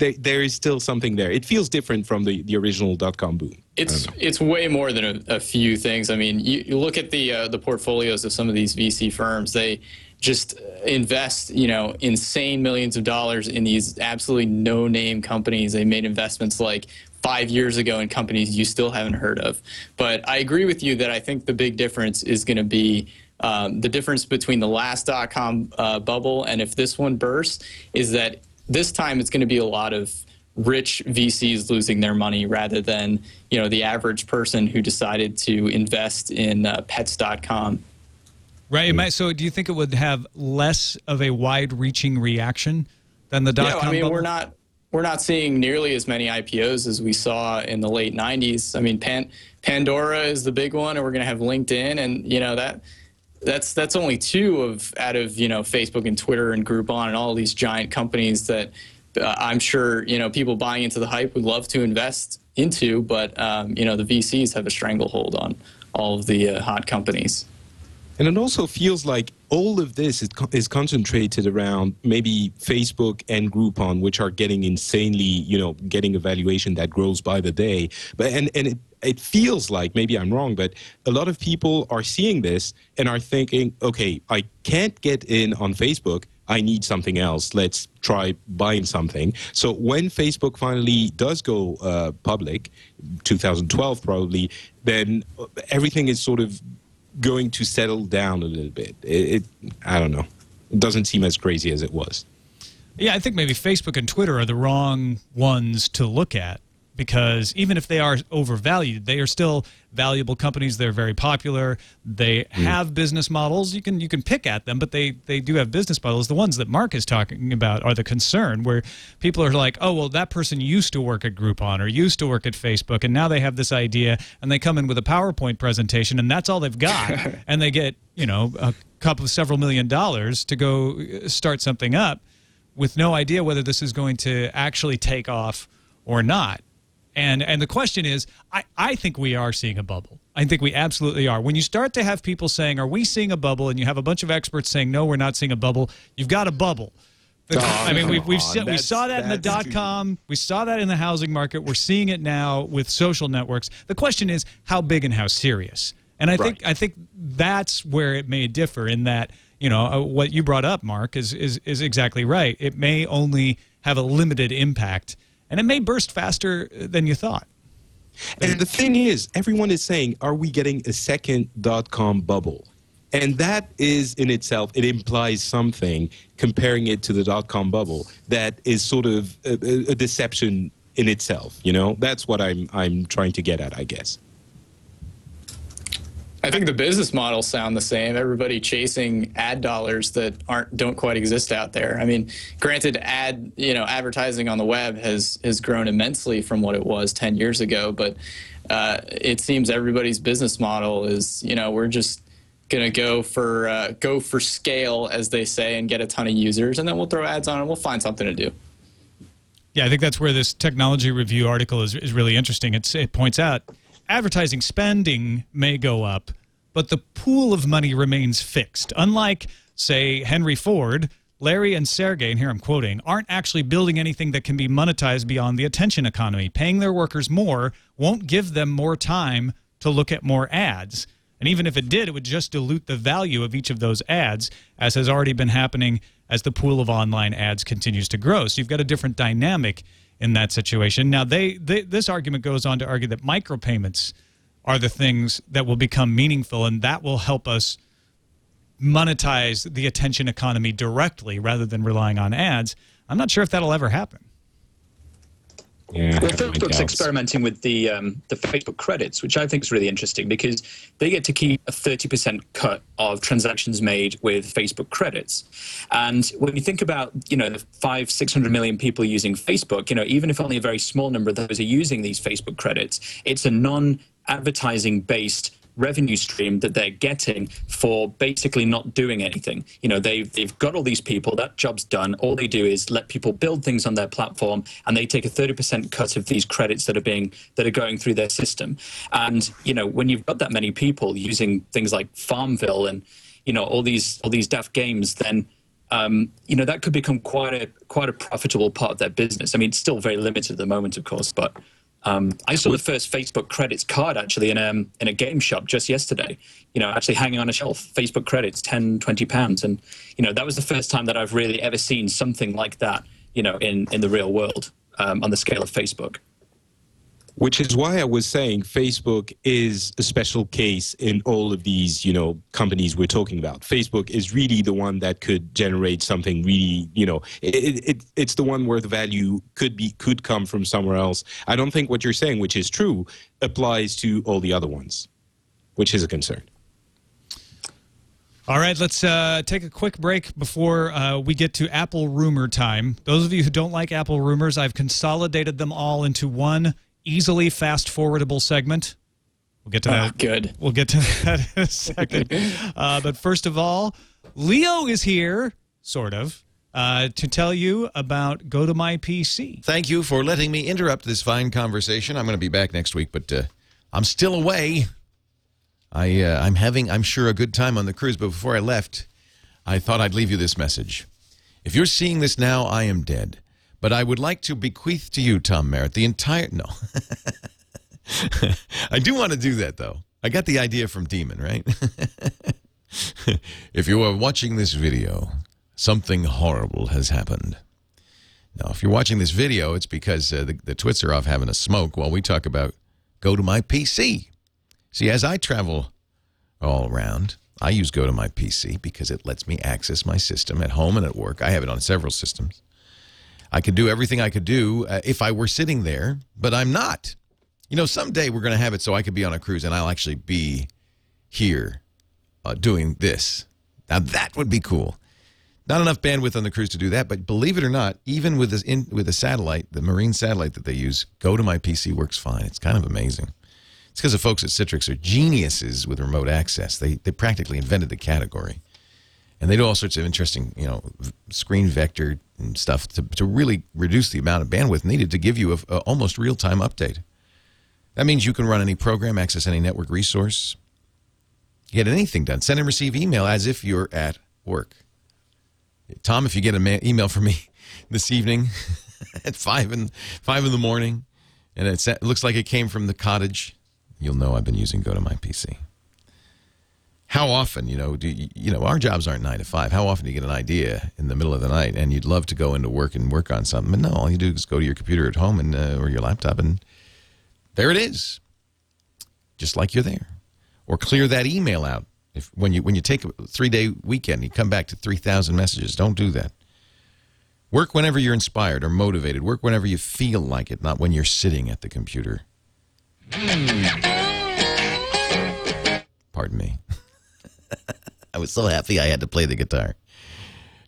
there, there is still something there. It feels different from the the original dot com boom. It's it's way more than a, a few things. I mean, you, you look at the uh, the portfolios of some of these VC firms. They just invest, you know, insane millions of dollars in these absolutely no name companies. They made investments like five years ago in companies you still haven't heard of. But I agree with you that I think the big difference is going to be um, the difference between the last dot com uh, bubble and if this one bursts is that this time it's going to be a lot of rich VCs losing their money rather than you know the average person who decided to invest in uh, pets.com. Right. It might- so do you think it would have less of a wide-reaching reaction than the dot-com? Yeah, com I mean bubble? we're not we're not seeing nearly as many IPOs as we saw in the late 90s. I mean Pan, Pandora is the big one and we're going to have LinkedIn and you know that that's that's only two of out of you know Facebook and Twitter and Groupon and all these giant companies that uh, I'm sure you know people buying into the hype would love to invest into, but um, you know the VCs have a stranglehold on all of the uh, hot companies. And it also feels like all of this is, co- is concentrated around maybe Facebook and Groupon, which are getting insanely, you know, getting a valuation that grows by the day. But and and it, it feels like maybe I'm wrong, but a lot of people are seeing this and are thinking, okay, I can't get in on Facebook. I need something else. Let's try buying something. So when Facebook finally does go uh, public, 2012 probably, then everything is sort of going to settle down a little bit. It, it I don't know. It doesn't seem as crazy as it was. Yeah, I think maybe Facebook and Twitter are the wrong ones to look at because even if they are overvalued, they are still valuable companies. They're very popular. They have business models. You can you can pick at them, but they they do have business models. The ones that Mark is talking about are the concern where people are like, "Oh, well that person used to work at Groupon or used to work at Facebook and now they have this idea and they come in with a PowerPoint presentation and that's all they've got and they get, you know, a couple of several million dollars to go uh, start something up with no idea whether this is going to actually take off or not. And and the question is, I, I think we are seeing a bubble. I think we absolutely are. When you start to have people saying, "Are we seeing a bubble?" and you have a bunch of experts saying, "No, we're not seeing a bubble," you've got a bubble. The- I mean, we've, we've se- we saw that in the dot com. We saw that in the housing market. We're seeing it now with social networks. The question is, how big and how serious? And I think I think that's where it may differ in that you know uh, what you brought up, Mark, is is is exactly right. It may only have a limited impact, and it may burst faster than you thought. And the thing is, everyone is saying, are we getting a second dot com bubble? And that is in itself, it implies something comparing it to the dot com bubble that is sort of a, a- a deception in itself. You know, that's what I'm I'm trying to get at, I guess. I think the business models sound the same. Everybody chasing ad dollars that aren't don't quite exist out there. I mean, granted, ad you know advertising on the web has has grown immensely from what it was ten years ago, but uh, it seems everybody's business model is you know we're just gonna go for uh, go for scale as they say and get a ton of users, and then we'll throw ads on and we'll find something to do. Yeah, I think that's where this technology review article is, is really interesting. It's, it points out advertising spending may go up, but the pool of money remains fixed. Unlike, say, Henry Ford, Larry and Sergey, and here I'm quoting, aren't actually building anything that can be monetized beyond the attention economy. Paying their workers more won't give them more time to look at more ads. And even if it did, it would just dilute the value of each of those ads, as has already been happening as the pool of online ads continues to grow. So you've got a different dynamic in that situation. Now, they, they this argument goes on to argue that micropayments are the things that will become meaningful, and that will help us monetize the attention economy directly rather than relying on ads. I'm not sure if that'll ever happen. Yeah, Well, I have my Facebook's experimenting with the um, the Facebook credits, which I think is really interesting because they get to keep a thirty percent cut of transactions made with Facebook credits. And when you think about you know the five six hundred million people using Facebook, you know even if only a very small number of those are using these Facebook credits, it's a non-advertising based revenue stream that they're getting for basically not doing anything. You know, they've they've got all these people, that job's done. All they do is let people build things on their platform and they take a 30% cut of these credits that are being that are going through their system. And, you know, when you've got that many people using things like Farmville and, you know, all these all these daft games, then um, you know, that could become quite a quite a profitable part of their business. I mean, it's still very limited at the moment, of course, but um, I saw the first Facebook credits card actually in a, in a game shop just yesterday. You know, actually hanging on a shelf, Facebook credits, 10, 20 pounds. And, you know, that was the first time that I've really ever seen something like that, you know, in, in the real world um, on the scale of Facebook. Which is why I was saying Facebook is a special case in all of these, you know, companies we're talking about. Facebook is really the one that could generate something really, you know, it, it, it's the one where the value could be could come from somewhere else. I don't think what you're saying, which is true, applies to all the other ones, which is a concern. All right, let's uh, take a quick break before uh, we get to Apple rumor time. Those of you who don't like Apple rumors, I've consolidated them all into one easily fast forwardable segment. We'll get to Ah, that. good. We'll get to that in a second. uh, but first of all, Leo is here, sort of, uh, to tell you about Go to My PC. Thank you for letting me interrupt this fine conversation. I'm going to be back next week, but uh, I'm still away. I uh, I'm having I'm sure a good time on the cruise, but before I left, I thought I'd leave you this message. If you're seeing this now, I am dead. But I would like to bequeath to you, Tom Merritt, the entire no. I do want to do that though. I got the idea from Daemon, right? if you are watching this video, something horrible has happened. Now, if you're watching this video, it's because uh, the, the twits are off having a smoke while we talk about go to my PC. See, as I travel all around, I use go to my PC because it lets me access my system at home and at work. I have it on several systems. I could do everything I could do uh, if I were sitting there, but I'm not. You know, someday we're going to have it so I could be on a cruise and I'll actually be here uh, doing this. Now, that would be cool. Not enough bandwidth on the cruise to do that, but believe it or not, even with this in, with the satellite, the marine satellite that they use, go to my PC works fine. It's kind of amazing. It's because the folks at Citrix are geniuses with remote access. They they practically invented the category, and they do all sorts of interesting, you know, screen vector and stuff to to really reduce the amount of bandwidth needed to give you a, almost real time update. That means you can run any program, access any network resource, get anything done, send and receive email as if you're at work. Tom, if you get an ma- email from me this evening at five in five in the morning, and it looks like it came from the cottage, you'll know I've been using Go to My PC. How often, you know, do you, you know our jobs aren't nine to five? How often do you get an idea in the middle of the night and you'd love to go into work and work on something, but no, all you do is go to your computer at home and uh, or your laptop, and there it is, just like you're there. Or clear that email out. If when you when you take a three day weekend, you come back to three thousand messages. Don't do that. Work whenever you're inspired or motivated. Work whenever you feel like it, not when you're sitting at the computer. Pardon me. I was so happy I had to play the guitar.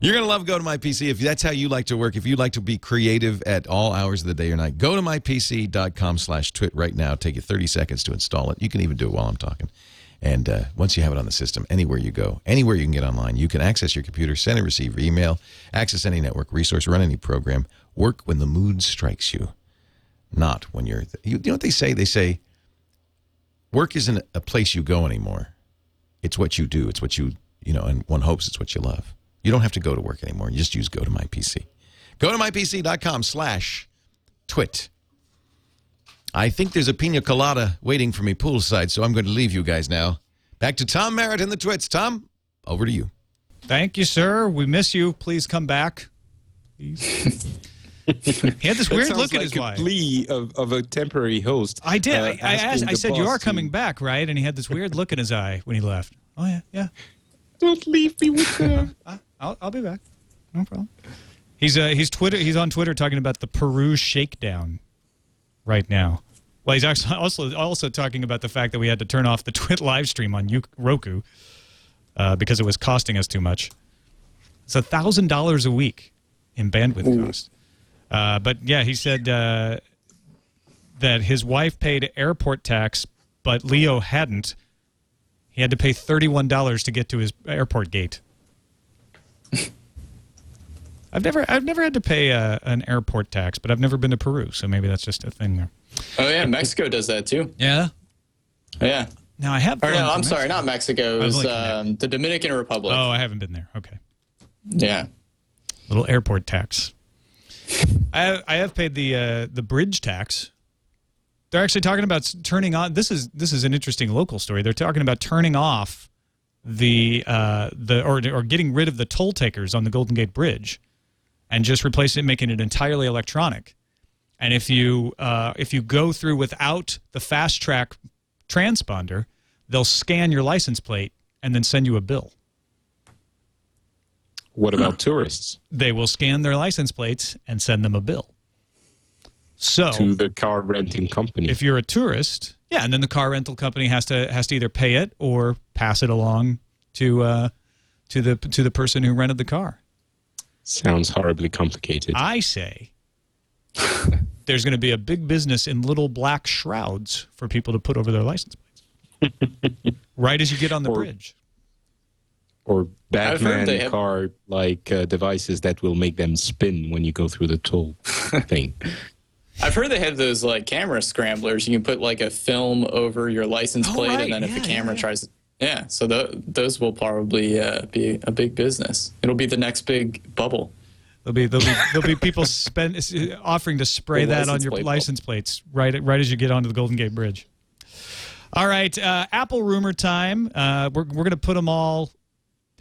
You're going to love Go to My PC if that's how you like to work. If you like to be creative at all hours of the day or night, go to mypc.com slash twit right now. Take you 30 seconds to install it. You can even do it while I'm talking. And uh, once you have it on the system, anywhere you go, anywhere you can get online, you can access your computer, send and receive email, access any network resource, run any program, work when the mood strikes you, not when you're. You, you know what they say? They say work isn't a place you go anymore. It's what you do. It's what you, you know, and one hopes it's what you love. You don't have to go to work anymore. You just use go to my PC. Go to mypc.com slash twit. I think there's a pina colada waiting for me poolside, so I'm going to leave you guys now. Back to Tom Merritt and the Twits. Tom, over to you. Thank you, sir. We miss you. Please come back. Please. he had this weird look in like his a eye. plea of, of a temporary host. I did. uh, I, I asked. I said, "You are to- coming back, right?" And he had this weird look in his eye when he left. Oh yeah, yeah. Don't leave me with them. I'll, I'll be back. No problem. He's uh, he's Twitter. He's on Twitter talking about the Peru shakedown right now. Well, he's actually also also talking about the fact that we had to turn off the Twit live stream on Yu- Roku uh, because it was costing us too much. It's a thousand dollars a week in bandwidth cost. Uh, but yeah, he said uh, that his wife paid airport tax, but Leo hadn't. He had to pay thirty-one dollars to get to his airport gate. I've never, I've never had to pay uh, an airport tax, but I've never been to Peru, so maybe that's just a thing there. Oh yeah, Mexico does that too. Yeah. Yeah. Now I have. Or no, I'm sorry, not Mexico. It was looking um, the Dominican Republic. Oh, I haven't been there. Okay. Yeah. Little airport tax. I have, I have paid the uh, the bridge tax. They're actually talking about turning on. This is this is an interesting local story. They're talking about turning off the uh, the or or getting rid of the toll takers on the Golden Gate Bridge, and just replacing it, making it entirely electronic. And if you uh, if you go through without the FasTrak transponder, they'll scan your license plate and then send you a bill. What about tourists? They will scan their license plates and send them a bill. So To the car renting company. if you're a tourist, yeah, and then the car rental company has to has to either pay it or pass it along to uh, to the to the person who rented the car. Sounds horribly complicated. I say there's going to be a big business in little black shrouds for people to put over their license plates. right as you get on the Or- bridge. or Batman they have- car like uh, devices that will make them spin when you go through the toll thing. I've heard they have those like camera scramblers. You can put like a film over your license Oh, plate, right. and then if Yeah, the camera yeah. tries, yeah. So tho- those will probably uh, be a big business. It'll be the next big bubble. There'll be there'll be there'll be people spend offering to spray The that on your plate license plates right right as you get onto the Golden Gate Bridge. All right, uh, Apple rumor time. Uh, we're we're gonna put them all.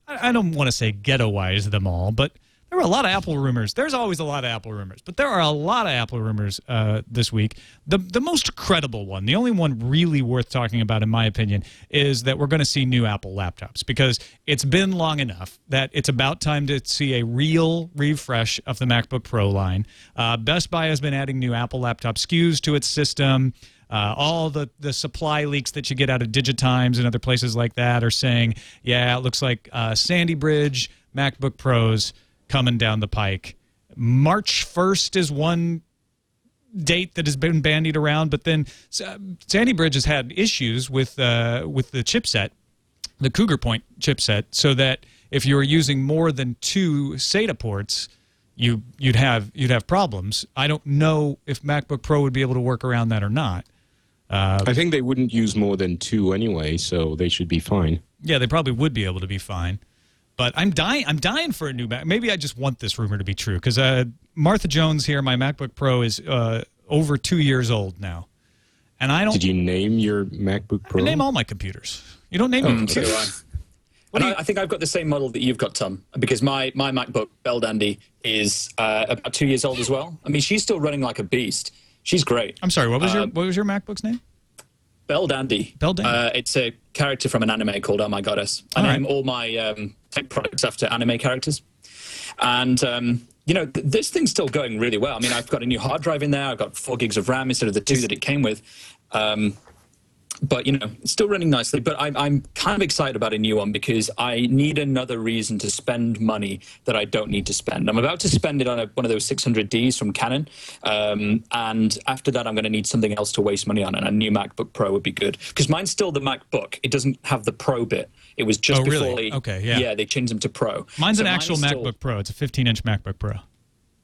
I, don't want to say ghetto-wise them all, but there were a lot of Apple rumors. There's always a lot of Apple rumors, but there are a lot of Apple rumors uh, this week. The the most credible one, the only one really worth talking about, in my opinion, is that we're going to see new Apple laptops because it's been long enough that it's about time to see a real refresh of the MacBook Pro line. Uh, Best Buy has been adding new Apple laptop SKUs to its system. Uh, all the, the supply leaks that you get out of Digitimes and other places like that are saying, yeah, it looks like uh, Sandy Bridge MacBook Pros coming down the pike. March 1st is one date that has been bandied around, but then uh, Sandy Bridge has had issues with uh, with the chipset, the Cougar Point chipset, so that if you were using more than two SATA ports, you you'd have you'd have problems. I don't know if MacBook Pro would be able to work around that or not. I think they wouldn't use more than two anyway, so they should be fine. Yeah, they probably would be able to be fine. But I'm dying. I'm dying for a new Mac. Maybe I just want this rumor to be true because uh, Martha Jones here, my MacBook Pro is uh, over two years old now, and I don't Did you name your MacBook Pro? I name all my computers. You don't name Oh, your okay. computers. And I, I think I've got the same model that you've got, Tom, because my, my MacBook Belldandy is uh, about two years old as well. I mean, she's still running like a beast. She's great. I'm sorry. What was your Um, What was your MacBook's name? Belldandy. Bell Dandy. Uh, it's a character from an anime called Oh My Goddess. I All name right. all my um, tech products after anime characters. And, um, you know, th- this thing's still going really well. I mean, I've got a new hard drive in there. I've got four gigs of RAM instead of the two that it came with. Um, but you know, still running nicely. But I'm I'm kind of excited about a new one because I need another reason to spend money that I don't need to spend. I'm about to spend it on a, one of those 600Ds from Canon, um, and after that, I'm going to need something else to waste money on. And a new MacBook Pro would be good because mine's still the MacBook. It doesn't have the Pro bit. It was just Oh, really? before they Okay, yeah. yeah they changed them to Pro. Mine's So an mine actual is still- MacBook Pro. It's a 15 inch MacBook Pro.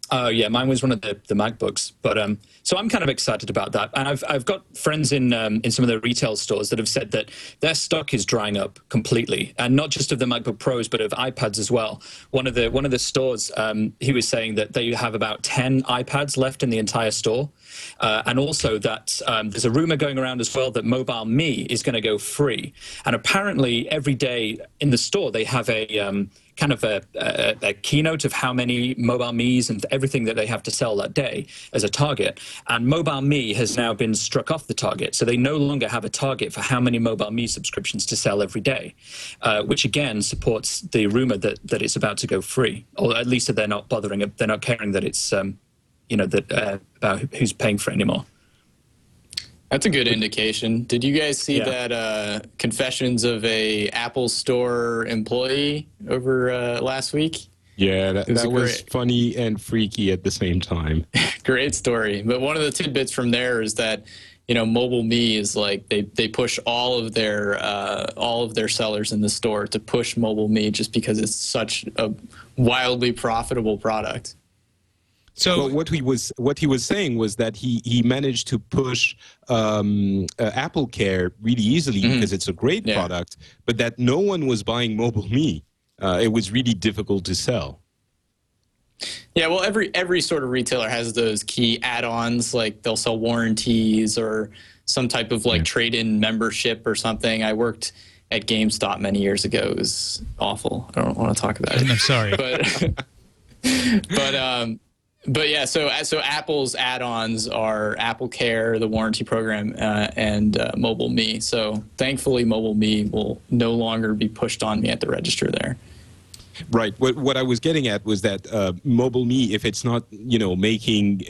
Oh yeah, mine was one of the, the MacBooks. But um, so I'm kind of excited about that. And I've I've got friends in um, in some of the retail stores that have said that their stock is drying up completely, and not just of the MacBook Pros, but of iPads as well. One of the one of the stores, um, he was saying that they have about ten iPads left in the entire store, uh, and also that um, there's a rumor going around as well that Mobile Me is going to go free. And apparently, every day in the store they have a um, kind of a, a, a, keynote of how many mobile me's and everything that they have to sell that day as a target. And mobile me has now been struck off the target, so they no longer have a target for how many mobile me subscriptions to sell every day, uh, which again supports the rumor that that it's about to go free, or at least that they're not bothering, they're not caring that it's um, you know that uh, about who's paying for it anymore. That's a good indication. Did you guys see yeah. that uh, confessions of a Apple Store employee over uh, last week? Yeah, that, was, that was funny and freaky at the same time. great story. But one of the tidbits from there is that you know mobile me is like they, they push all of their uh, all of their sellers in the store to push mobile me just because it's such a wildly profitable product so well, what he was what he was saying was that he he managed to push um, uh, Apple Care really easily mm-hmm. because it's a great yeah. product, but that no one was buying Mobile Me. Uh, it was really difficult to sell. Yeah, well, every every sort of retailer has those key add-ons, like they'll sell warranties or some type of like yeah. trade-in membership or something. I worked at GameStop many years ago. It was awful. I don't want to talk about it. I'm sorry, but but um, but yeah, so so Apple's add-ons are Apple Care, the warranty program, uh, and uh, Mobile Me. So thankfully, Mobile Me will no longer be pushed on me at the register there. Right. What, what I was getting at was that uh, mobile me, if it's not, you know, making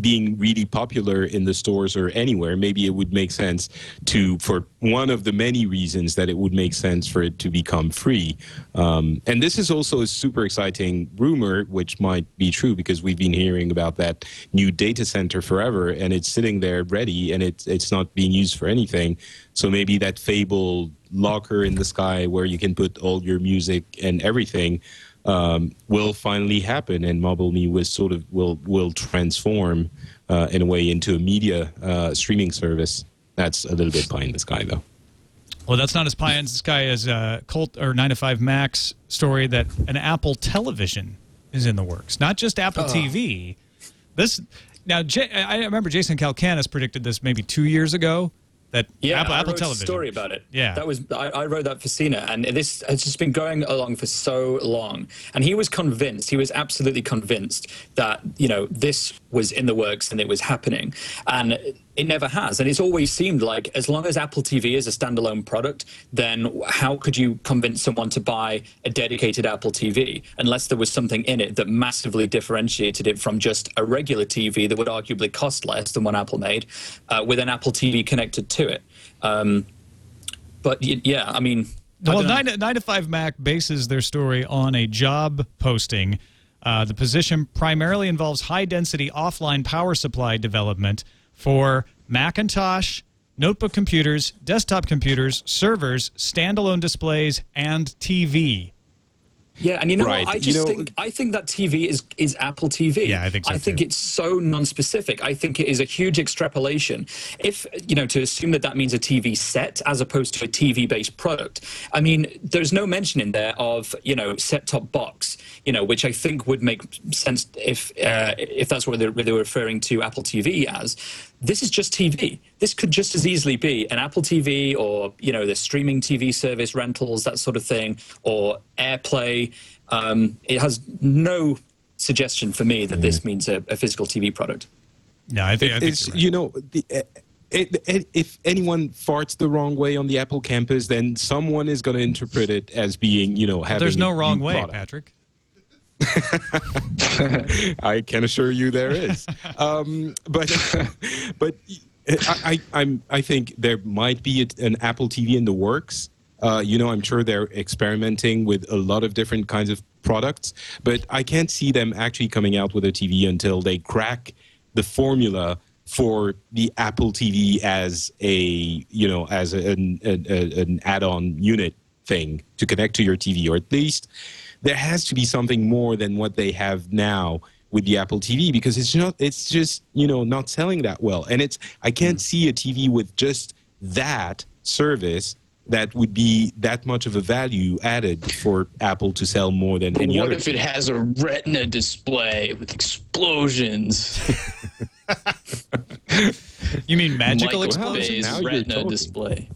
being really popular in the stores or anywhere, maybe it would make sense to, for one of the many reasons that it would make sense for it to become free. Um, and this is also a super exciting rumor, which might be true because we've been hearing about that new data center forever, and it's sitting there ready, and it's it's not being used for anything. So maybe that fabled locker in the sky where you can put all your music and everything um, will finally happen, and Mobile Me will sort of will will transform uh, in a way into a media uh, streaming service. That's a little bit pie in the sky, though. Well, that's not as pie in the sky as a Colt or 9 to 5 Max story that an Apple television is in the works, not just Apple uh. oh. TV. This now, I remember Jason Calacanis predicted this maybe two years ago that yeah, Apple, I Apple wrote Television. A story about it. Yeah, that was I, I, wrote that for CNET, and this has just been going along for so long. And he was convinced, he was absolutely convinced that you know this was in the works and it was happening, and it never has. And it's always seemed like as long as Apple TV is a standalone product, then how could you convince someone to buy a dedicated Apple TV unless there was something in it that massively differentiated it from just a regular TV that would arguably cost less than what Apple made uh, with an Apple TV connected to it? Um, but yeah, I mean. Well, nine to, 9 to 5 Mac bases their story on a job posting. Uh, the position primarily involves high density offline power supply development for Macintosh, notebook computers, desktop computers, servers, standalone displays, and TV. Yeah, and you know right. what? I just you know, think I think that TV is is Apple TV. Yeah, I think so I think too. it's so non-specific. I think it is a huge extrapolation. If you know to assume that that means a TV set as opposed to a TV-based product. I mean, there's no mention in there of you know set-top box. You know, which I think would make sense if uh, if that's what they're, they're referring to Apple TV as this is just TV. This could just as easily be an Apple TV or you know the streaming TV service rentals, that sort of thing, or AirPlay. Um, it has no suggestion for me that this mm. means a, a physical TV product. No, I think, I think it's right. you know the, uh, it, it, if anyone farts the wrong way on the Apple campus, then someone is going to interpret it as being you know having. There's no wrong way, product. Patrick. I can assure you there is. Um, but but I, I, am I think there might be an Apple TV in the works. Uh, you know, I'm sure they're experimenting with a lot of different kinds of products, but I can't see them actually coming out with a TV until they crack the formula for the Apple TV as a you know as a, an, an add-on unit thing to connect to your TV, or at least there has to be something more than what they have now with the Apple TV because it's not it's just you know not selling that well and it's I can't mm. see a TV with just that service that would be that much of a value added for Apple to sell more than any what other. What if it has a Retina display with explosions? you mean magical explosions? Retina display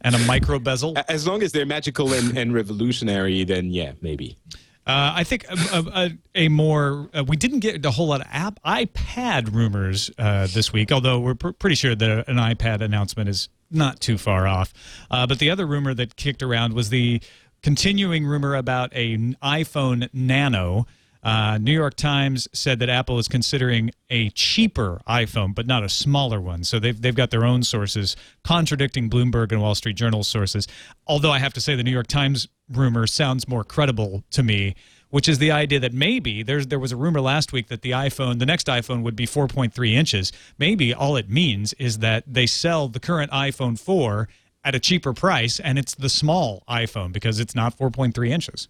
and a micro bezel. As long as they're magical and, and revolutionary, then yeah, maybe. Uh, I think a, a, a, a more uh, we didn't get a whole lot of app iPad rumors uh, this week, although we're pr- pretty sure that an iPad announcement is not too far off. Uh, but the other rumor that kicked around was the continuing rumor about a n- iPhone Nano. Uh, New York Times said that Apple is considering a cheaper iPhone, but not a smaller one. So they've they've got their own sources contradicting Bloomberg and Wall Street Journal sources. Although I have to say the New York Times rumor sounds more credible to me, which is the idea that maybe there's there was a rumor last week that the iPhone, the next iPhone, would be 4.3 inches. Maybe all it means is that they sell the current iPhone 4 at a cheaper price, and it's the small iPhone because it's not 4.3 inches.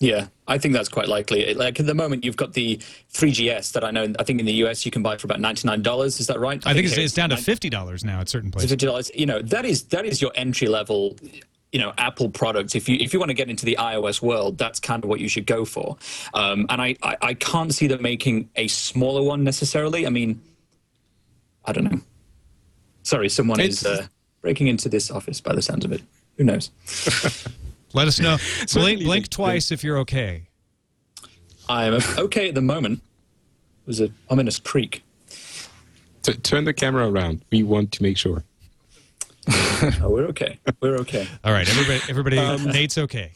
Yeah, I think that's quite likely. Like at the moment, you've got the 3GS that I know. I think in the US you can buy for about ninety nine dollars. Is that right? I, think, it's, it's down to $50 now at certain places. fifty dollars. You know, that is that is your entry level. You know, Apple product. If you if you want to get into the iOS world, that's kind of what you should go for. Um, and I, I I can't see them making a smaller one necessarily. I mean, I don't know. Sorry, someone is uh, breaking into this office by the sounds of it. Who knows? Let us know. Certainly blink, blink twice if you're okay. I'm okay at the moment. It There's a ominous creak. T- turn the camera around. We want to make sure. Oh, we're okay. We're okay. All right, everybody. Everybody. Um, Nate's okay.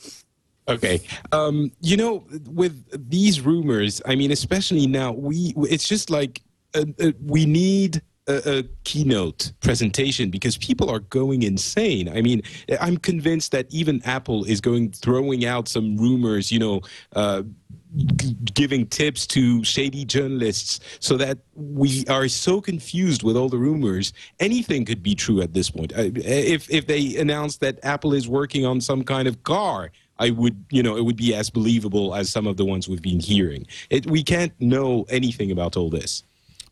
Okay. Um, you know, with these rumors, I mean, especially now, we it's just like uh, uh, we need a, a keynote presentation because people are going insane. I mean, I'm convinced that even Apple is going throwing out some rumors. You know. Uh, giving tips to shady journalists so that we are so confused with all the rumors anything could be true at this point if if they announce that apple is working on some kind of car I would, you know, it would be as believable as some of the ones we've been hearing. It, we can't know anything about all this.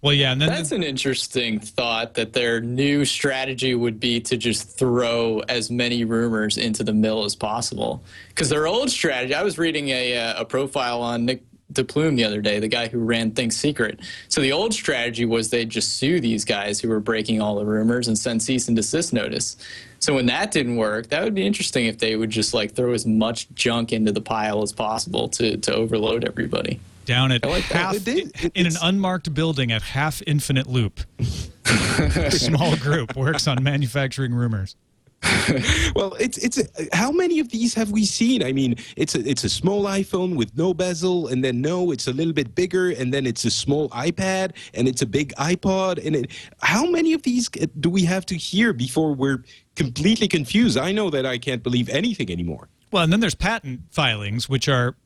Well, yeah, and then That's an interesting thought that their new strategy would be to just throw as many rumors into the mill as possible. Because their old strategy, I was reading a, uh, a profile on Nick DePlume the other day, the guy who ran Think Secret. So the old strategy was they'd just sue these guys who were breaking all the rumors and send cease and desist notice. So when that didn't work, that would be interesting if they would just like throw as much junk into the pile as possible to, to overload everybody. down at like half It did- it- in an unmarked building at half infinite loop. Small group works on manufacturing rumors. Well, it's it's how many of these have we seen? I mean, it's a it's a small iPhone with no bezel, and then no, it's a little bit bigger, and then it's a small iPad, and it's a big iPod, and it, how many of these uh, do we have to hear before we're completely confused? I know that I can't believe anything anymore. Well, and then there's patent filings, which are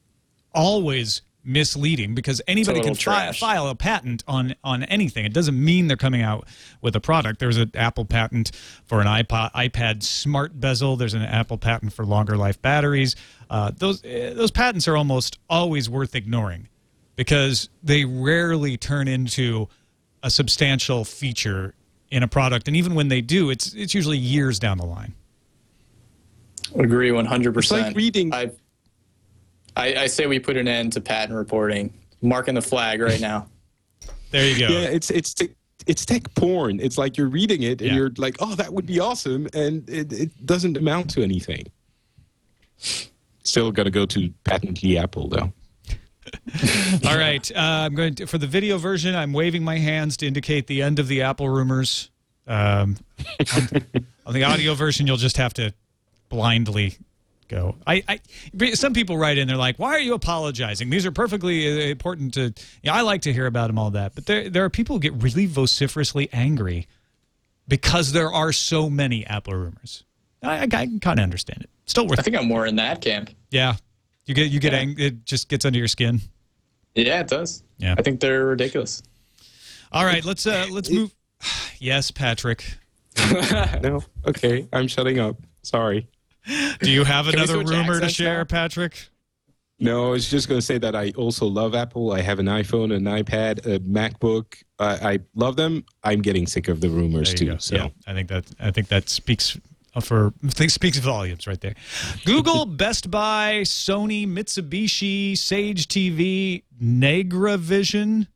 always misleading because anybody can fi- file a patent on on anything. It doesn't mean they're coming out with a product. There's an Apple patent for an iPod, iPad Smart bezel. There's an Apple patent for longer life batteries. Uh, those eh, those patents are almost always worth ignoring because they rarely turn into a substantial feature in a product, and even when they do, it's it's usually years down the line. I Agree 100%. It's like reading- I, I, I say we put an end to patent reporting. Marking the flag right now. There you go. Yeah, it's it's tech, it's tech porn. It's like you're reading it and Yeah. you're like, oh, that would be awesome, and it, it doesn't amount to anything. Still got to go to patently Apple though. All right, uh, I'm going to for the video version. I'm waving my hands to indicate the end of the Apple rumors. Um, on, on the audio version, you'll just have to blindly go. I, I some people write in, they're like, "Why are you apologizing? These are perfectly uh, important to." Yeah, I like to hear about them all that, but there there are people who get really vociferously angry because there are so many Apple rumors. I, I, I kind of understand it. Still worth. I think I'm more in that camp. yeah, you get you get Yeah. ang- It just gets under your skin. Yeah, it does. Yeah. I think they're ridiculous. All right, let's uh let's move. Yes, Patrick. No, okay, I'm shutting up. Sorry. Do you have another rumor to share, now? Patrick? No, I was just going to say that I also love Apple. I have an iPhone, an iPad, a MacBook. Uh, I love them. I'm getting sick of the rumors too. go. So Yeah, I think that I think that speaks for I think speaks volumes right there. Google, Best Buy, Sony, Mitsubishi, Sage TV, Nagravision.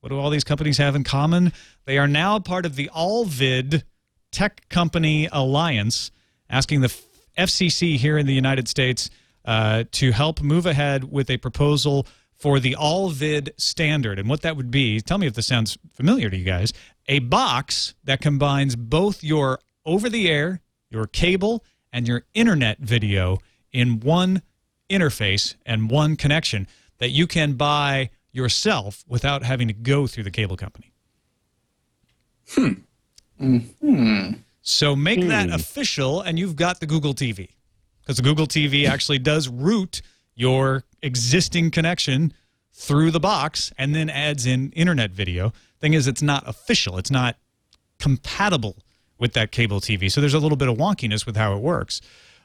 What do all these companies have in common? They are now part of the Allvid Tech Company Alliance, asking the FCC here in the United States uh, to help move ahead with a proposal for the Allvid standard. And what that would be, tell me if this sounds familiar to you guys, a box that combines both your over the air, your cable, and your internet video in one interface and one connection that you can buy yourself without having to go through the cable company. Hmm. hmm So make that official, and you've got the Google TV. Because the Google TV actually does route your existing connection through the box and then adds in internet video. Thing is, it's not official, it's not compatible with that cable TV. So there's a little bit of wonkiness with how it works.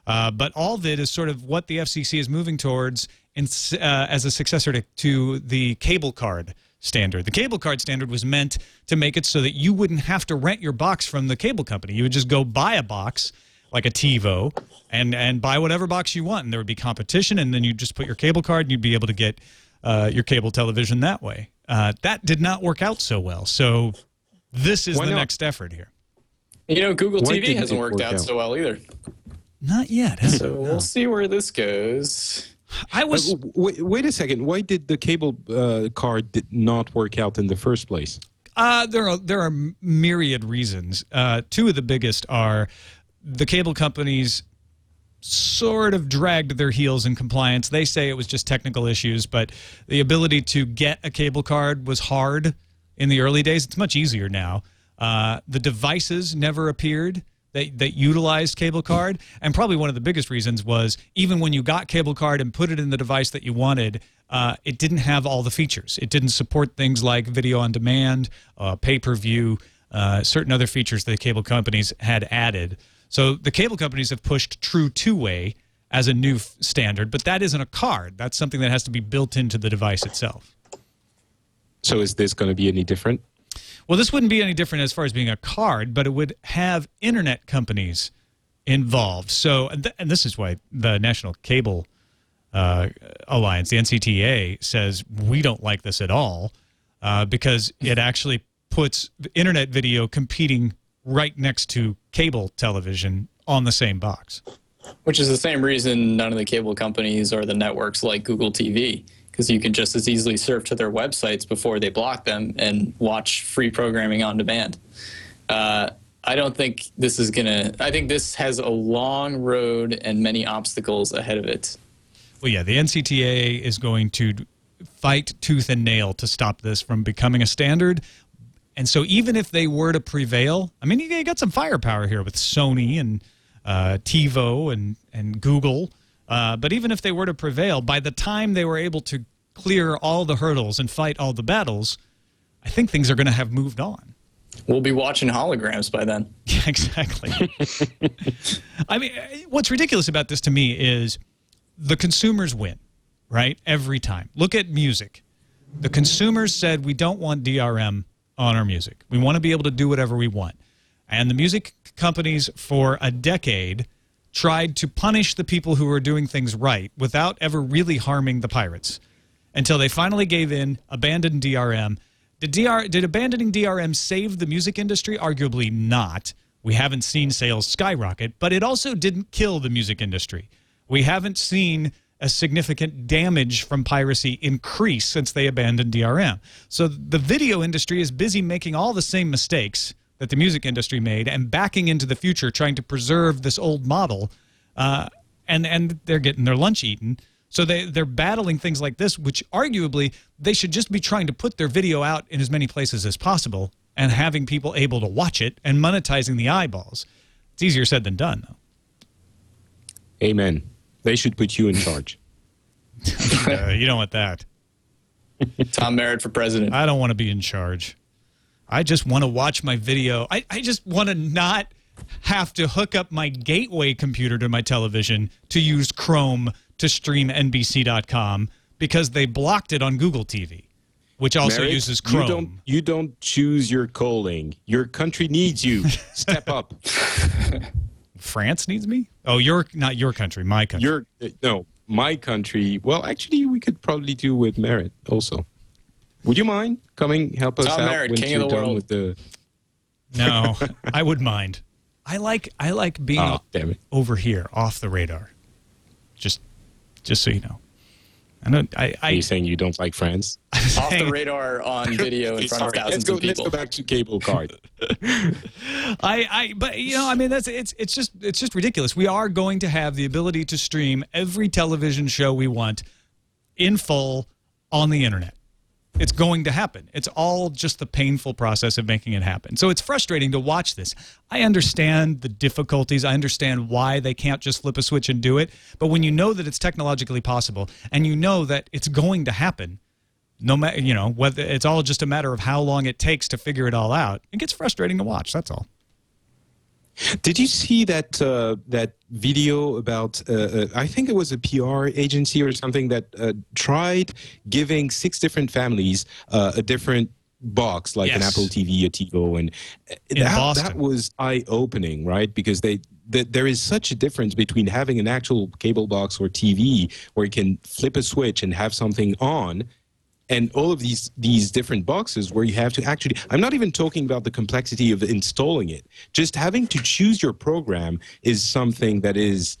Uh, but all of it is sort of what the FCC is moving towards in, uh, as a successor to, to the cable card standard. The cable card standard was meant to make it so that you wouldn't have to rent your box from the cable company. You would just go buy a box like a TiVo and and buy whatever box you want, and there would be competition, and then you'd just put your cable card, and you'd be able to get uh, your cable television that way. Uh, that did not work out so well. So this is Why the not? next effort here. You know, Google Why TV hasn't worked out out? so well either. Not yet. has So it? we'll see where this goes. I Uh, was wait, wait a second. Why did the cable uh, card did not work out in the first place? Uh, there are there are myriad reasons. Uh, two of the biggest are the cable companies sort of dragged their heels in compliance. They say it was just technical issues, but the ability to get a cable card was hard in the early days. It's much easier now. Uh, the devices never appeared that, that utilized cable card. And probably one of the biggest reasons was even when you got cable card and put it in the device that you wanted, uh, it didn't have all the features. It didn't support things like video on demand, uh, pay per view, uh, certain other features that the cable companies had added. So the cable companies have pushed true two way as a new f- standard, but that isn't a card. That's something that has to be built into the device itself. So is this going to be any different? Well, this wouldn't be any different as far as being a card, but it would have internet companies involved. So, and, th- and this is why the National Cable uh, Alliance, the NCTA, says we don't like this at all uh, because it actually puts internet video competing right next to cable television on the same box. Which is the same reason none of the cable companies or the networks like Google TV, because you can just as easily surf to their websites before they block them and watch free programming on demand. Uh, I don't think this is going to, I think this has a long road and many obstacles ahead of it. Well, yeah, the NCTA is going to fight tooth and nail to stop this from becoming a standard. And so, even if they were to prevail, I mean, you got some firepower here with Sony and uh, TiVo and and Google. Uh, but even if they were to prevail, by the time they were able to clear all the hurdles and fight all the battles, I think things are going to have moved on. We'll be watching holograms by then. Yeah, exactly. I mean, what's ridiculous about this to me is the consumers win, right? Every time. Look at music. The consumers said we don't want DRM on our music. We want to be able to do whatever we want. And the music companies for a decade tried to punish the people who were doing things right without ever really harming the pirates until they finally gave in, abandoned DRM. Did, DR, did abandoning DRM save the music industry? Arguably not. We haven't seen sales skyrocket, but it also didn't kill the music industry. We haven't seen a significant damage from piracy increase since they abandoned DRM. So the video industry is busy making all the same mistakes that the music industry made and backing into the future, trying to preserve this old model. Uh, and and they're getting their lunch eaten. So they they're battling things like this, which arguably they should just be trying to put their video out in as many places as possible and having people able to watch it and monetizing the eyeballs. It's easier said than done, though. Amen. They should put you in charge. Uh, you don't want that. Tom Merritt for president. I don't want to be in charge. I just want to watch my video. I, I just want to not have to hook up my gateway computer to my television to use Chrome to stream NBC.com because they blocked it on Google TV, which also Merritt, uses Chrome. You don't, you don't choose your calling. Your country needs you. Step up. France needs me? Oh, your not your country, my country. Your no, my country. Well, actually, we could probably do with Merritt also. Would you mind coming help us Tom out Merritt, when king you're of the done world. with the? no, I would mind. I like I like being Oh, damn it! over here, off the radar. Just Just so you know. I know. I. Are I you saying you don't like Friends? Off the radar on video in front of Sorry, let's thousands go. of Let's people. go back to cable card. I, I, but you know, I mean, that's it's it's just it's just ridiculous. We are going to have the ability to stream every television show we want in full on the internet. It's going to happen. It's all just the painful process of making it happen. So it's frustrating to watch this. I understand the difficulties. I understand why they can't just flip a switch and do it. But when you know that it's technologically possible and you know that it's going to happen, no matter you know whether it's all just a matter of how long it takes to figure it all out, it gets frustrating to watch. That's all. Did you see that uh, that video about? Uh, uh, I think it was a PR agency or something that uh, tried giving six different families uh, a different box, like an Apple TV, a TiVo, and In that, Boston. that was eye opening, right? Because they. th- There is such a difference between having an actual cable box or TV where you can flip a switch and have something on, and all of these these different boxes where you have to actually i'm not even talking about the complexity of installing it. Just having to choose your program is something that is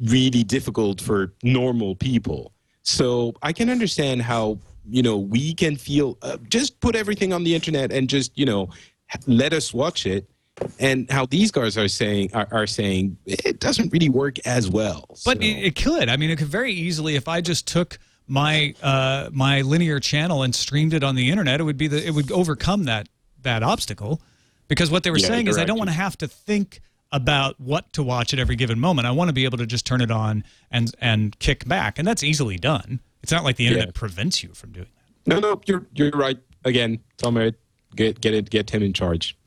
really difficult for normal people. So i can understand how you know we can feel uh, just put everything on the internet and just you know let us watch it. And how these guys are saying are, are saying it doesn't really work as well But So- it, it could. I mean, it could very easily if I just took my uh, my linear channel and streamed it on the internet, it would be the it would overcome that that obstacle. Because what they were Yeah, saying is, I don't want to have to think about what to watch at every given moment. I want to be able to just turn it on and and kick back, and that's easily done. It's not like the internet Yeah. prevents you from doing that. No, no, you're you're right. Again, Tom Merritt, get get it, get him in charge.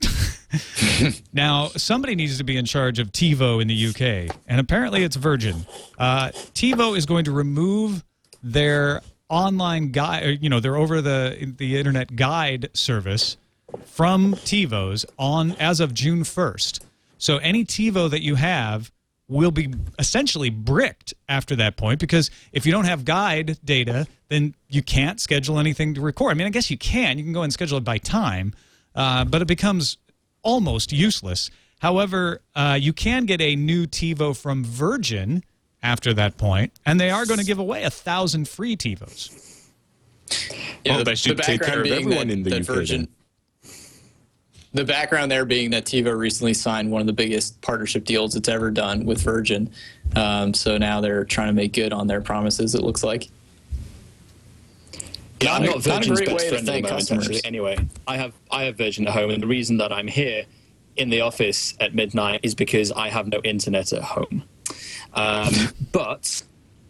Now, somebody needs to be in charge of TiVo in the UK, and apparently it's Virgin. Uh, TiVo is going to remove their online guide, you know, their over the the internet guide service from TiVo's on as of June 1st. So any TiVo that you have will be essentially bricked after that point because if you don't have guide data, then you can't schedule anything to record. I mean, I guess you can. You can go and schedule it by time, uh, but it becomes almost useless. However, uh, you can get a new TiVo from Virgin after that point, and they are going to give away a thousand free TiVos. Yeah, Oh, the, that should the take care background of being everyone that, in the that UK Virgin. The background there being that TiVo recently signed one of the biggest partnership deals it's ever done with Virgin. Um, so now they're trying to make good on their promises. It looks like. Yeah, I'm Not a- not not a Virgin's great best way to friend at the thank moment, customers. actually. Anyway, I have I have Virgin at home, and the reason that I'm here in the office at midnight is because I have no internet at home. Um, but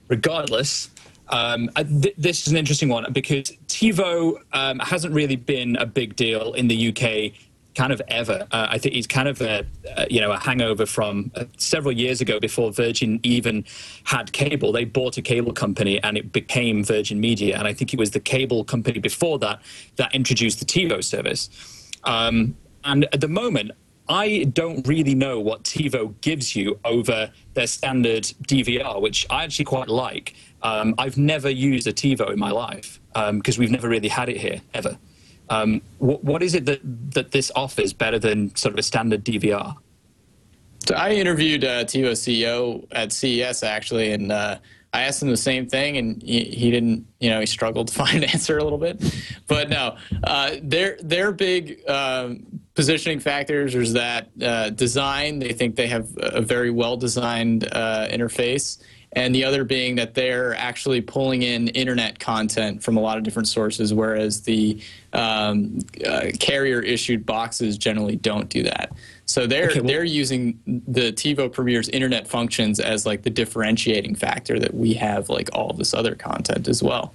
regardless, um, I- th- this is an interesting one because TiVo um, hasn't really been a big deal in the UK. Kind of ever. Uh, I think it's kind of a uh, you know a hangover from uh, several years ago before Virgin even had cable. They bought a cable company and it became Virgin Media. And I think it was the cable company before that that introduced the TiVo service. Um, and at the moment, I don't really know what TiVo gives you over their standard DVR, which I actually quite like. Um, I've never used a TiVo in my life because we've never really had it here ever. Um, what, what is it that, that this offers better than sort of a standard DVR? So I interviewed uh, TiVo CEO at CES actually, and uh, I asked him the same thing, and he, he didn't. You know, he struggled to find an answer a little bit. But no, uh, their their big um, positioning factors is that uh, design. They think they have a very well designed uh, interface. And the other being that they're actually pulling in internet content from a lot of different sources, whereas the um, uh, carrier issued boxes generally don't do that. So they're Okay, well- they're using the TiVo Premiere's internet functions as like the differentiating factor that we have like all this other content as well.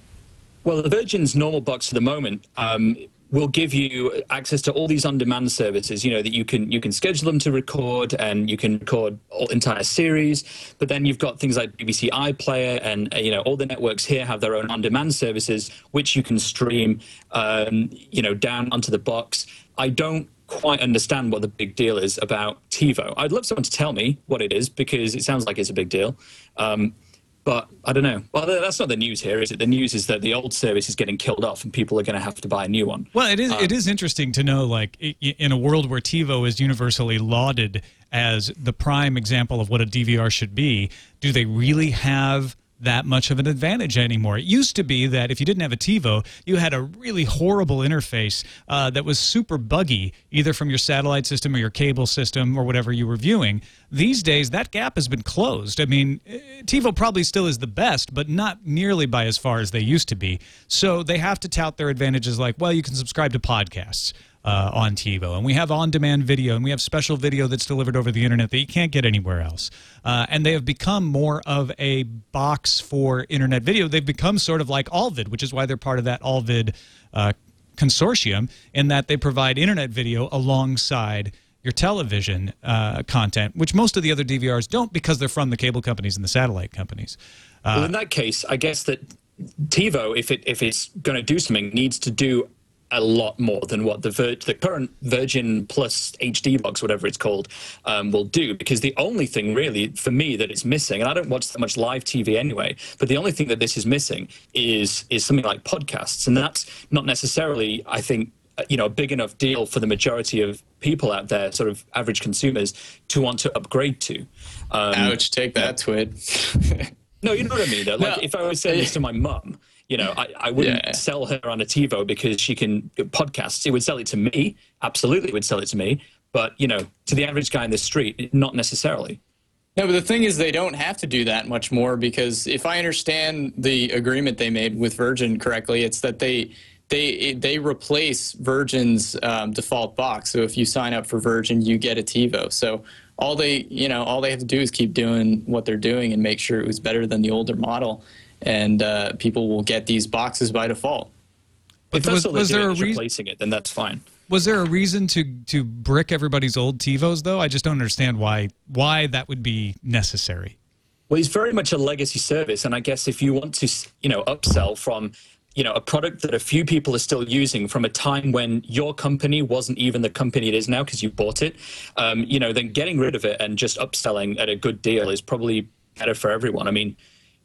Well, the Virgin's normal box at the moment um, will give you access to all these on-demand services. You know that you can you can schedule them to record, and you can record all, entire series. But then you've got things like BBC iPlayer, and uh, you know all the networks here have their own on-demand services, which you can stream, um, you know, down onto the box. I don't quite understand what the big deal is about TiVo. I'd love someone to tell me what it is because it sounds like it's a big deal. Um, but I don't know. Well, that's not the news here, is it? The news is that the old service is getting killed off, and people are going to have to buy a new one. Well, it is it um, is interesting to know, like in a world where TiVo is universally lauded as the prime example of what a DVR should be, do they really have that much of an advantage anymore. It used to be that if you didn't have a TiVo, you had a really horrible interface uh, that was super buggy, either from your satellite system or your cable system or whatever you were viewing. These days, that gap has been closed. I mean, eh, TiVo probably still is the best, but not nearly by as far as they used to be. So they have to tout their advantages like, well, you can subscribe to podcasts uh, on TiVo. And we have on demand video and we have special video that's delivered over the internet that you can't get anywhere else. Uh, and they have become more of a box for internet video. They've become sort of like Allvid, which is why they're part of that Allvid uh, consortium, in that they provide internet video alongside your television uh, content, which most of the other DVRs don't because they're from the cable companies and the satellite companies. Uh, well, in that case, I guess that TiVo, if it if it's going to do something, needs to do a lot more than what the Vir- the current Virgin Plus HD box, whatever it's called, um, will do. Because the only thing really for me that it's missing, and I don't watch that much live TV anyway, but the only thing that this is missing is is something like podcasts, and that's not necessarily, I think, uh, you know, a big enough deal for the majority of people out there, sort of average consumers, to want to upgrade to. Um, Ouch! Take that, Twit. no, you know what I mean. Though. Like no. if I was saying this to my mum you know, I, I wouldn't yeah. sell her on a TiVo because she can podcasts. It would sell it to me. Absolutely, would sell it to me. But you know, to the average guy in the street, not necessarily. No, but the thing is, they don't have to do that much more because if I understand the agreement they made with Virgin correctly, it's that they they they replace Virgin's um, default box. So if you sign up for Virgin, you get a TiVo. So all they you know all they have to do is keep doing what they're doing and make sure it was better than the older model and uh, people will get these boxes by default. But if was, was there a reason replacing it? Then that's fine. Was there a reason to to brick everybody's old TiVos though? I just don't understand why why that would be necessary. Well, it's very much a legacy service, and I guess if you want to, you know, upsell from, you know, a product that a few people are still using from a time when your company wasn't even the company it is now because you bought it, um, you know, then getting rid of it and just upselling at a good deal is probably better for everyone. I mean,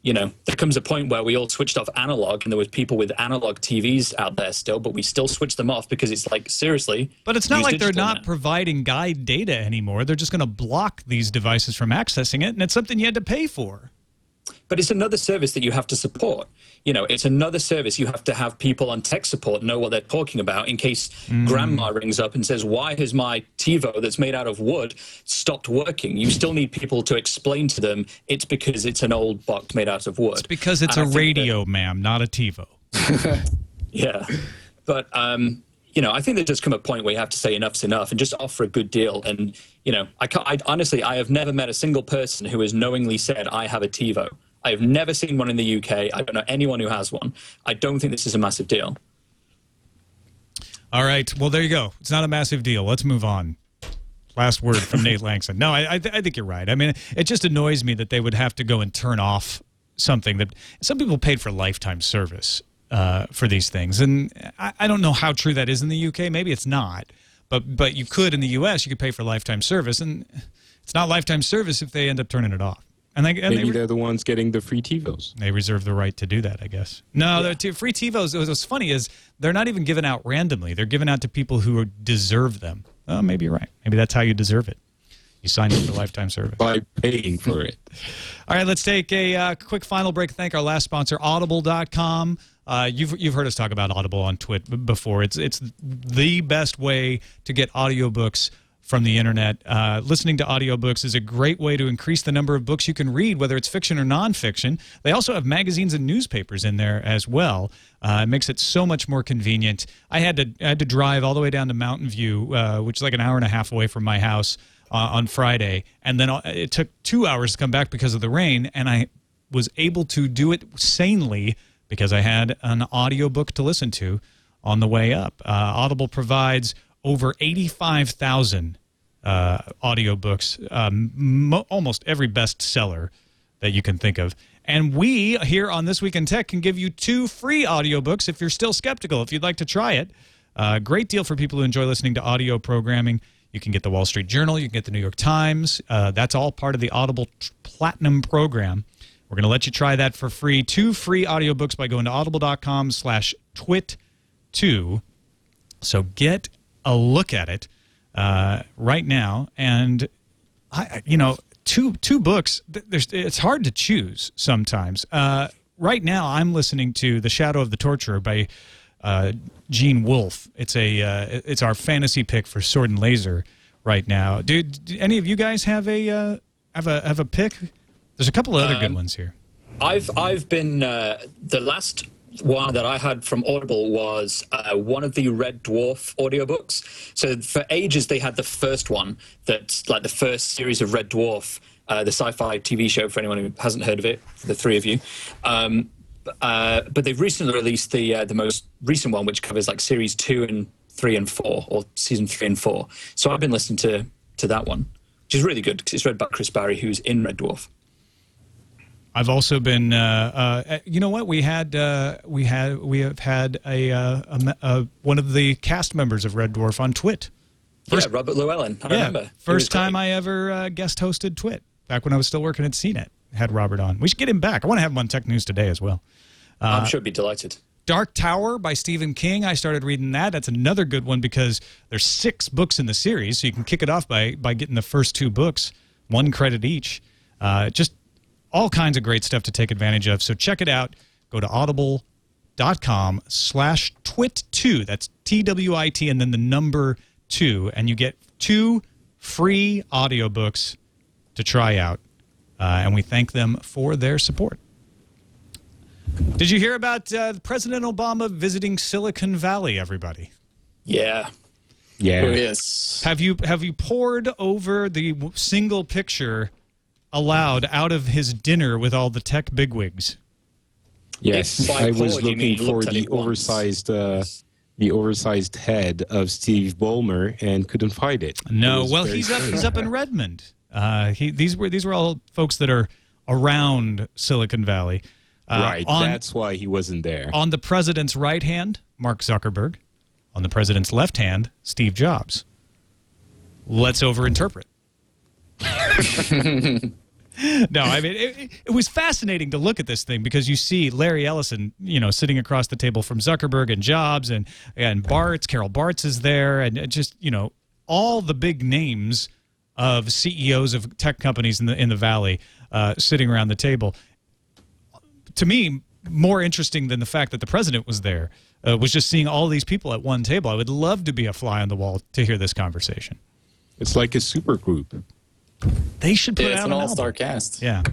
you know, there comes a point where we all switched off analog and there was people with analog TVs out there still, but we still switched them off because it's like, seriously. But it's not like they're not now. providing guide data anymore. They're just going to block these devices from accessing it, and it's something you had to pay for but it's another service that you have to support. You know, it's another service you have to have people on tech support know what they're talking about in case mm. grandma rings up and says, "Why has my TiVo that's made out of wood stopped working?" You still need people to explain to them it's because it's an old box made out of wood. It's because it's and a radio, that, ma'am, not a TiVo. yeah, but um, you know, I think there does come a point where you have to say enough's enough and just offer a good deal. And you know, I, I honestly, I have never met a single person who has knowingly said, "I have a TiVo." I have never seen one in the UK. I don't know anyone who has one. I don't think this is a massive deal. All right. Well, there you go. It's not a massive deal. Let's move on. Last word from Nate Lanxon. No, I, I, th- I, think you're right. I mean, it just annoys me that they would have to go and turn off something that some people paid for lifetime service uh, for these things, and I, I don't know how true that is in the UK. Maybe it's not, but but you could in the US. You could pay for lifetime service, and it's not lifetime service if they end up turning it off. And, they, and maybe they, are the ones getting the free TiVos. They reserve the right to do that, I guess. No, yeah. t- free TiVos. What's funny is they're not even given out randomly. They're given out to people who deserve them. Oh, maybe you're right. Maybe that's how you deserve it. You signed up for lifetime service by paying for it. All right, let's take a uh, quick final break. Thank our last sponsor, Audible.com. Uh, you've you've heard us talk about Audible on Twit before. It's it's the best way to get audiobooks from the internet. Uh, listening to audiobooks is a great way to increase the number of books you can read, whether it's fiction or nonfiction. They also have magazines and newspapers in there as well. Uh, it makes it so much more convenient. I had to I had to drive all the way down to Mountain View, uh, which is like an hour and a half away from my house uh, on Friday, and then uh, it took two hours to come back because of the rain, and I was able to do it sanely because I had an audiobook to listen to on the way up. Uh, Audible provides over 85,000 uh, audiobooks, um, mo- almost every bestseller that you can think of. And we here on This Week in Tech can give you two free audiobooks if you're still skeptical, if you'd like to try it. Uh, great deal for people who enjoy listening to audio programming. You can get the Wall Street Journal, you can get the New York Times. Uh, that's all part of the Audible Platinum program. We're going to let you try that for free. Two free audiobooks by going to audible.com slash twit2. So get a look at it uh, right now. And, I, you know, two two books. There's it's hard to choose sometimes. Uh, right now, I'm listening to The Shadow of the Torturer by uh, Gene Wolfe. It's a uh, it's our fantasy pick for Sword and Laser right now. Do, do any of you guys have a uh, have a have a pick? There's a couple of other good ones here. I've I've been uh, the last one that I had from Audible was uh, one of the Red Dwarf audiobooks. So for ages they had the first one that's like the first series of Red Dwarf, uh, the sci-fi TV show. For anyone who hasn't heard of it, the three of you. Um, uh, but they've recently released the uh, the most recent one, which covers like series two and three and four, or season three and four. So I've been listening to to that one, which is really good because it's read by Chris Barrie, who's in Red Dwarf. I've also been, uh, uh, you know what? We had, uh, we had, we have had a, uh, a, me- uh, one of the cast members of Red Dwarf on Twit. yeah, Robert Llewellyn. I remember. First time great. I ever uh, guest hosted Twit back when I was still working at CNET. Had Robert on. We should get him back. I want to have him on Tech News today as well. I'm sure he'd be delighted. Dark Tower by Stephen King. I started reading that. That's another good one because there's six books in the series, so you can kick it off by by getting the first two books, one credit each. Uh, just all kinds of great stuff to take advantage of. So check it out. Go to audible.com slash twit2. That's T-W-I-T and then the number two. And you get two free audiobooks to try out. Uh, and we thank them for their support. Did you hear about uh, President Obama visiting Silicon Valley? Everybody, Yeah. Yeah. Yes. have you have you poured over the single picture allowed out of his dinner with all the tech bigwigs? Yes, I was looking for the oversized, uh, the oversized head of Steve Ballmer and couldn't find it. It No, was well very he's up he's up in Redmond. Uh, he these were these were all folks that are around Silicon Valley. Uh, right, on, that's why he wasn't there. on the president's right hand, Mark Zuckerberg. On the president's left hand, Steve Jobs. Let's overinterpret. no, I mean it, it was fascinating to look at this thing because you see Larry Ellison, you know, sitting across the table from Zuckerberg and Jobs and and Bartz, Carol Bartz is there, and just you know all the big names of CEOs of tech companies in the in the valley uh, sitting around the table to me more interesting than the fact that the president was there uh, was just seeing all these people at one table. I would love to be a fly on the wall to hear this conversation. It's like a super group. They should put Yeah, it's out an an all-star album. cast. Yeah.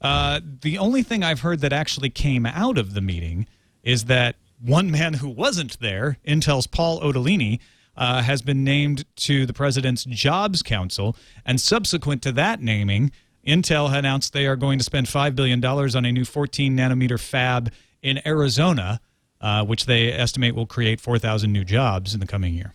Uh, the only thing I've heard that actually came out of the meeting is that one man who wasn't there, Intel's Paul Otellini, uh, has been named to the president's Jobs Council. And subsequent to that naming, Intel announced they are going to spend $5 billion on a new 14 nanometer fab in Arizona, uh, which they estimate will create 4,000 new jobs in the coming year.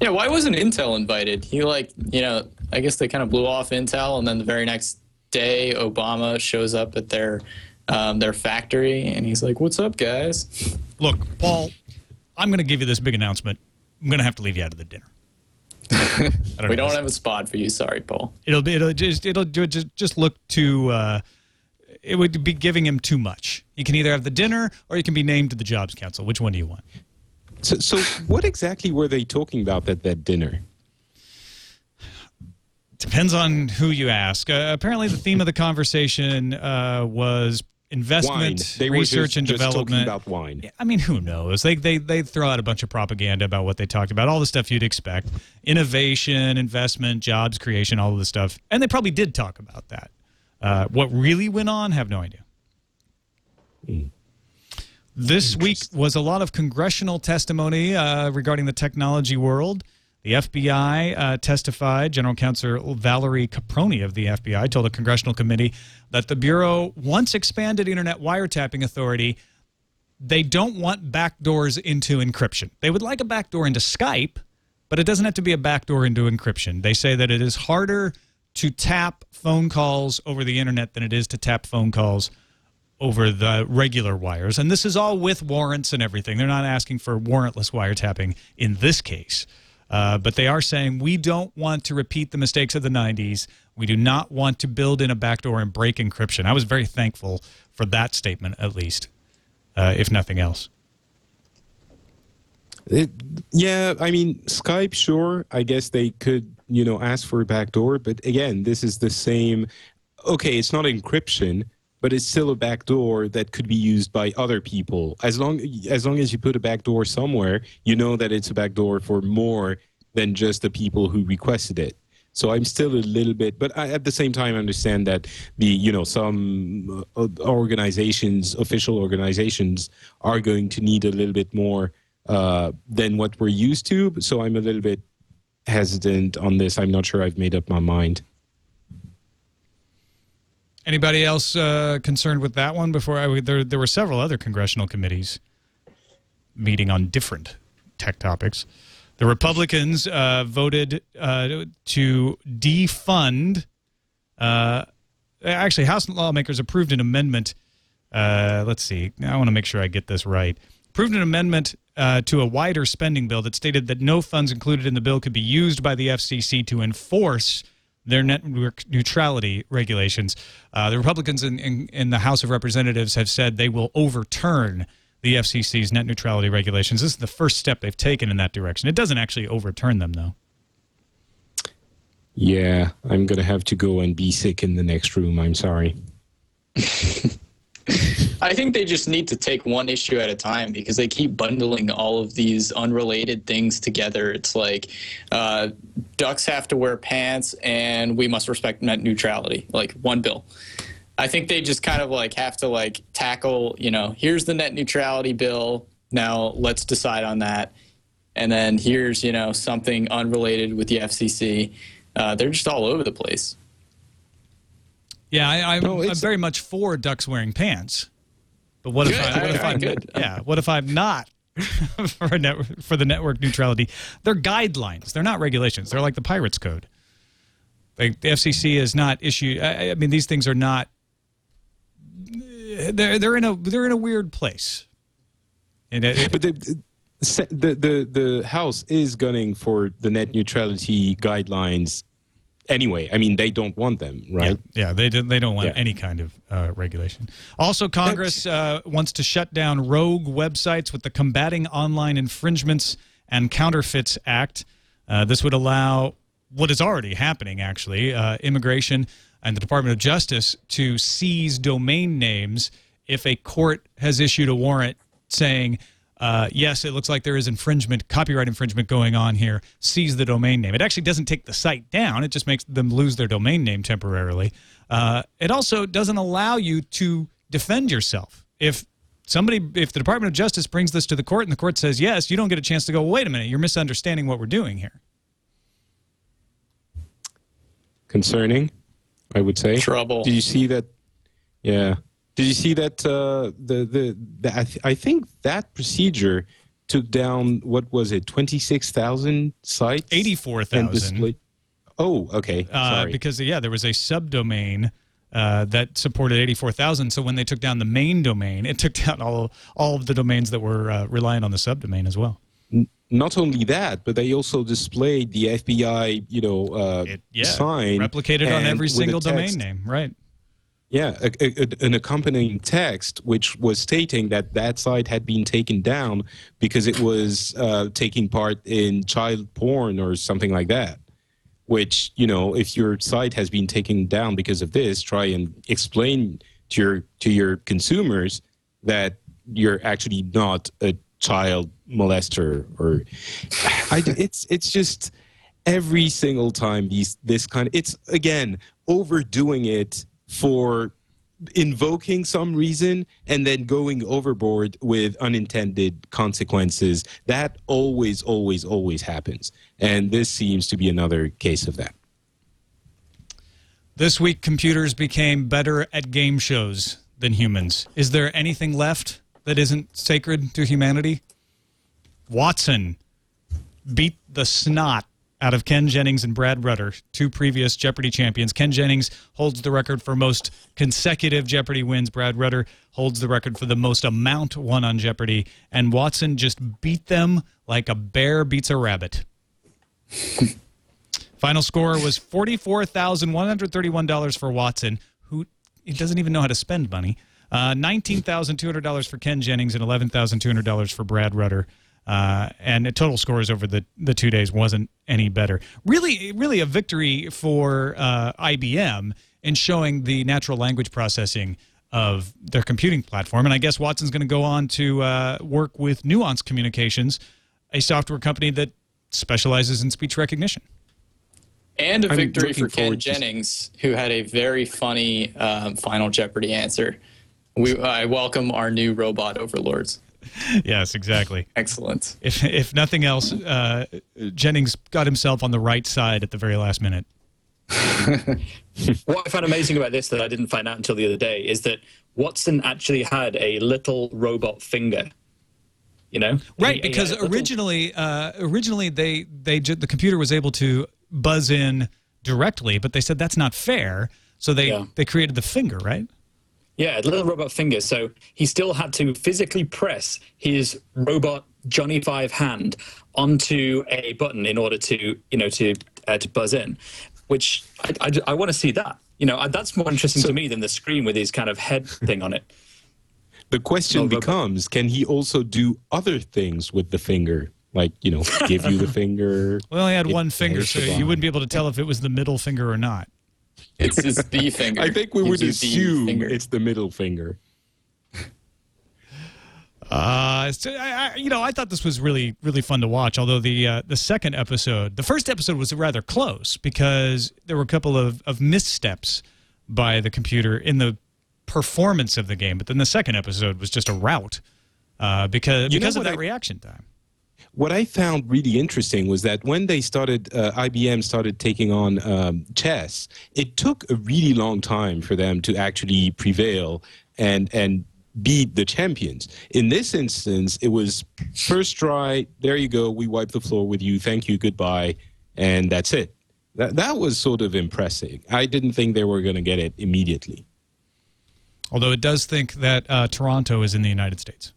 Yeah, why wasn't Intel invited? He like, you know, I guess they kind of blew off Intel, and then the very next day, Obama shows up at their um, their factory, and he's like, "What's up, guys?" Look, Paul, I'm going to give you this big announcement. I'm going to have to leave you out of the dinner. Don't We know. don't have a spot for you. Sorry, Paul. It'll be it'll just it'll just just look too. Uh, it would be giving him too much. You can either have the dinner or you can be named to the Jobs Council. Which one do you want? So, so what exactly were they talking about at that dinner? Depends on who you ask. Uh, apparently, the theme of the conversation uh, was investment, research, just, and just development. talking about wine. I mean, who knows? They they they throw out a bunch of propaganda about what they talked about, all the stuff you'd expect: innovation, investment, jobs creation, all of the stuff. And they probably did talk about that. Uh, what really went on, have no idea. This week was a lot of congressional testimony uh, regarding the technology world. The FBI uh, testified. General Counsel Valerie Caproni of the FBI told a congressional committee that the Bureau once expanded internet wiretapping authority they don't want backdoors into encryption. They would like a backdoor into Skype, but it doesn't have to be a backdoor into encryption. They say that it is harder to tap phone calls over the internet than it is to tap phone calls over the regular wires. And this is all with warrants and everything. They're not asking for warrantless wiretapping in this case. Uh, but they are saying we don't want to repeat the mistakes of the 90s. We do not want to build in a backdoor and break encryption. I was very thankful for that statement, at least, uh, if nothing else. It, yeah, I mean, Skype, sure. I guess they could you know ask for a backdoor, but again, this is the same. Okay, it's not encryption, but it's still a backdoor that could be used by other people. As long as long as you put a backdoor somewhere, you know that it's a backdoor for more than just the people who requested it. So I'm still a little bit, but I, at the same time, I understand that the you know some uh, organizations, official organizations, are going to need a little bit more uh, than what we're used to. So I'm a little bit hesitant on this. I'm not sure I've made up my mind. Anybody else uh, concerned with that one? Before I, there, there were several other congressional committees meeting on different tech topics. The Republicans uh, voted uh, to defund. Uh, actually, House lawmakers approved an amendment. Uh, let's see. I want to make sure I get this right. Approved an amendment uh, to a wider spending bill that stated that no funds included in the bill could be used by the FCC to enforce their network neutrality regulations. Uh, the Republicans in, in, in, the House of Representatives have said they will overturn the FCC's net neutrality regulations. This is the first step they've taken in that direction. It doesn't actually overturn them, though. Yeah, I'm going to have to go and be sick in the next room. I'm sorry. I think they just need to take one issue at a time because they keep bundling all of these unrelated things together. It's like uh, ducks have to wear pants and we must respect net neutrality, like one bill. I think they just kind of like have to like tackle, you know, here's the net neutrality bill. Now let's decide on that. And then here's, you know, something unrelated with the FCC. Uh, they're just all over the place. Yeah, I, am no, very much for ducks wearing pants. But what good. if I, what if I'm good. yeah, what if I'm not for for the network neutrality? They're guidelines. They're not regulations. They're like the Pirates Code. Like the FCC is not issued. I, I mean, these things are not. They're they're in a they're in a weird place. And it, but the, the the the House is gunning for the net neutrality guidelines anyway. I mean, they don't want them, right? Yeah, yeah they don't, they don't want yeah. any kind of uh, regulation. Also, Congress uh, wants to shut down rogue websites with the Combating Online Infringements and Counterfeits Act. Uh, this would allow what is already happening, actually, uh, immigration and the Department of Justice to seize domain names if a court has issued a warrant saying uh, yes, it looks like there is infringement, copyright infringement going on here. Seize the domain name. It actually doesn't take the site down. It just makes them lose their domain name temporarily. Uh, it also doesn't allow you to defend yourself. If somebody, if the Department of Justice brings this to the court and the court says yes, you don't get a chance to go. Wait a minute, you're misunderstanding what we're doing here. Concerning, I would say. Trouble. Do you see that? Yeah. Did you see that uh, the the, the I, th- I, think that procedure took down what was it twenty six thousand sites eighty four thousand. Oh, okay. Uh, because yeah, there was a subdomain uh, that supported eighty four thousand. So when they took down the main domain, it took down all all of the domains that were uh, relying on the subdomain as well. Not only that, but they also displayed the FBI, you know, uh, it, yeah, sign replicated on every single domain name, right? Yeah, a, a, an accompanying text which was stating that that site had been taken down because it was uh, taking part in child porn or something like that. Which you know, if your site has been taken down because of this, try and explain to your to your consumers that you're actually not a child molester or I, it's it's just every single time these this kind of it's again overdoing it for invoking some reason and then going overboard with unintended consequences. That always, always, always happens. And this seems to be another case of that. This week, computers became better at game shows than humans. Is there anything left that isn't sacred to humanity? Watson beat the snot out of Ken Jennings and Brad Rutter, two previous Jeopardy champions. Ken Jennings holds the record for most consecutive Jeopardy wins. Brad Rutter holds the record for the most amount won on Jeopardy. And Watson just beat them like a bear beats a rabbit. Final score was $44,131 for Watson, who doesn't even know how to spend money. Uh, $19,200 for Ken Jennings and $11,200 for Brad Rutter. Uh, and the total scores over the, the two days wasn't any better. Really, really a victory for uh, IBM in showing the natural language processing of their computing platform. And I guess Watson's going to go on to uh, work with Nuance Communications, a software company that specializes in speech recognition. And a I'm victory for Ken forward to- Jennings, who had a very funny um, Final Jeopardy answer. We, I welcome our new robot overlords. yes, exactly. Excellent. If if nothing else, uh, Jennings got himself on the right side at the very last minute. What I found amazing about this that I didn't find out until the other day is that Watson actually had a little robot finger. You know, Right, he because a little- originally, uh, originally they they the computer was able to buzz in directly, but they said that's not fair, so they Yeah. they created the finger, right? Yeah, a little robot finger. So he still had to physically press his robot Johnny Five hand onto a button in order to, you know, to uh, to buzz in. Which I, I, want to see that. You know, that's more interesting to me than the screen with his kind of head thing on it. The question No, robot. becomes: Can he also do other things with the finger, like you know, give you the finger? Well, he had one finger, so you wouldn't be able to tell if it was the middle finger or not. It's, it's the finger. I think we Gives would assume it's the middle finger. Uh, so I, I, you know, I thought this was really, really fun to watch. Although the uh, the second episode, the first episode was rather close because there were a couple of, of missteps by the computer in the performance of the game. But then the second episode was just a rout uh, because You because of that I- reaction time. What I found really interesting was that when they started, uh, IBM started taking on um, chess, it took a really long time for them to actually prevail and and beat the champions. In this instance, it was first try. There you go. We wipe the floor with you. Thank you. Goodbye, and that's it. That that was sort of impressive. I didn't think they were going to get it immediately. Although it does think that uh, Toronto is in the United States.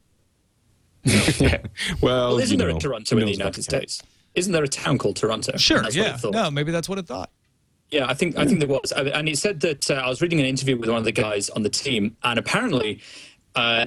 Well, Well, isn't there know, a Toronto in the United. States? Isn't there a town called Toronto? Sure, yeah. No, maybe that's what it thought. Yeah, I think I think there was, and he said that uh, I was reading an interview with one of the guys on the team, and apparently uh,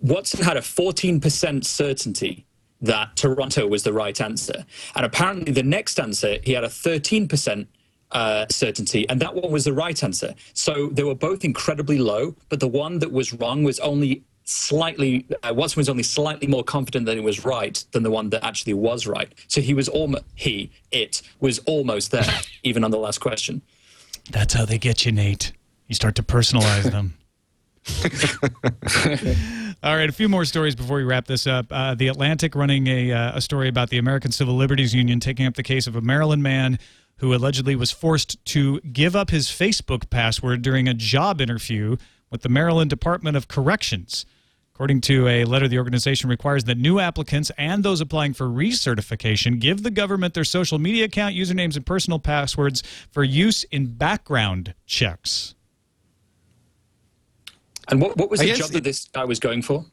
Watson had a 14% certainty that Toronto was the right answer, and apparently the next answer he had a 13%. Uh, certainty, and that one was the right answer. So they were both incredibly low, but the one that was wrong was only slightly. Uh, Watson was only slightly more confident that it was right than the one that actually was right. So he was almost he it was almost there, even on the last question. That's how they get you, Nate. You start to personalize them. All right, a few more stories before we wrap this up. Uh, the Atlantic running a, uh, a story about the American Civil Liberties Union taking up the case of a Maryland man who allegedly was forced to give up his Facebook password during a job interview with the Maryland Department of Corrections. According to a letter, the organization requires that new applicants and those applying for recertification give the government their social media account, usernames, and personal passwords for use in background checks. And what, what was the job that this guy was going for?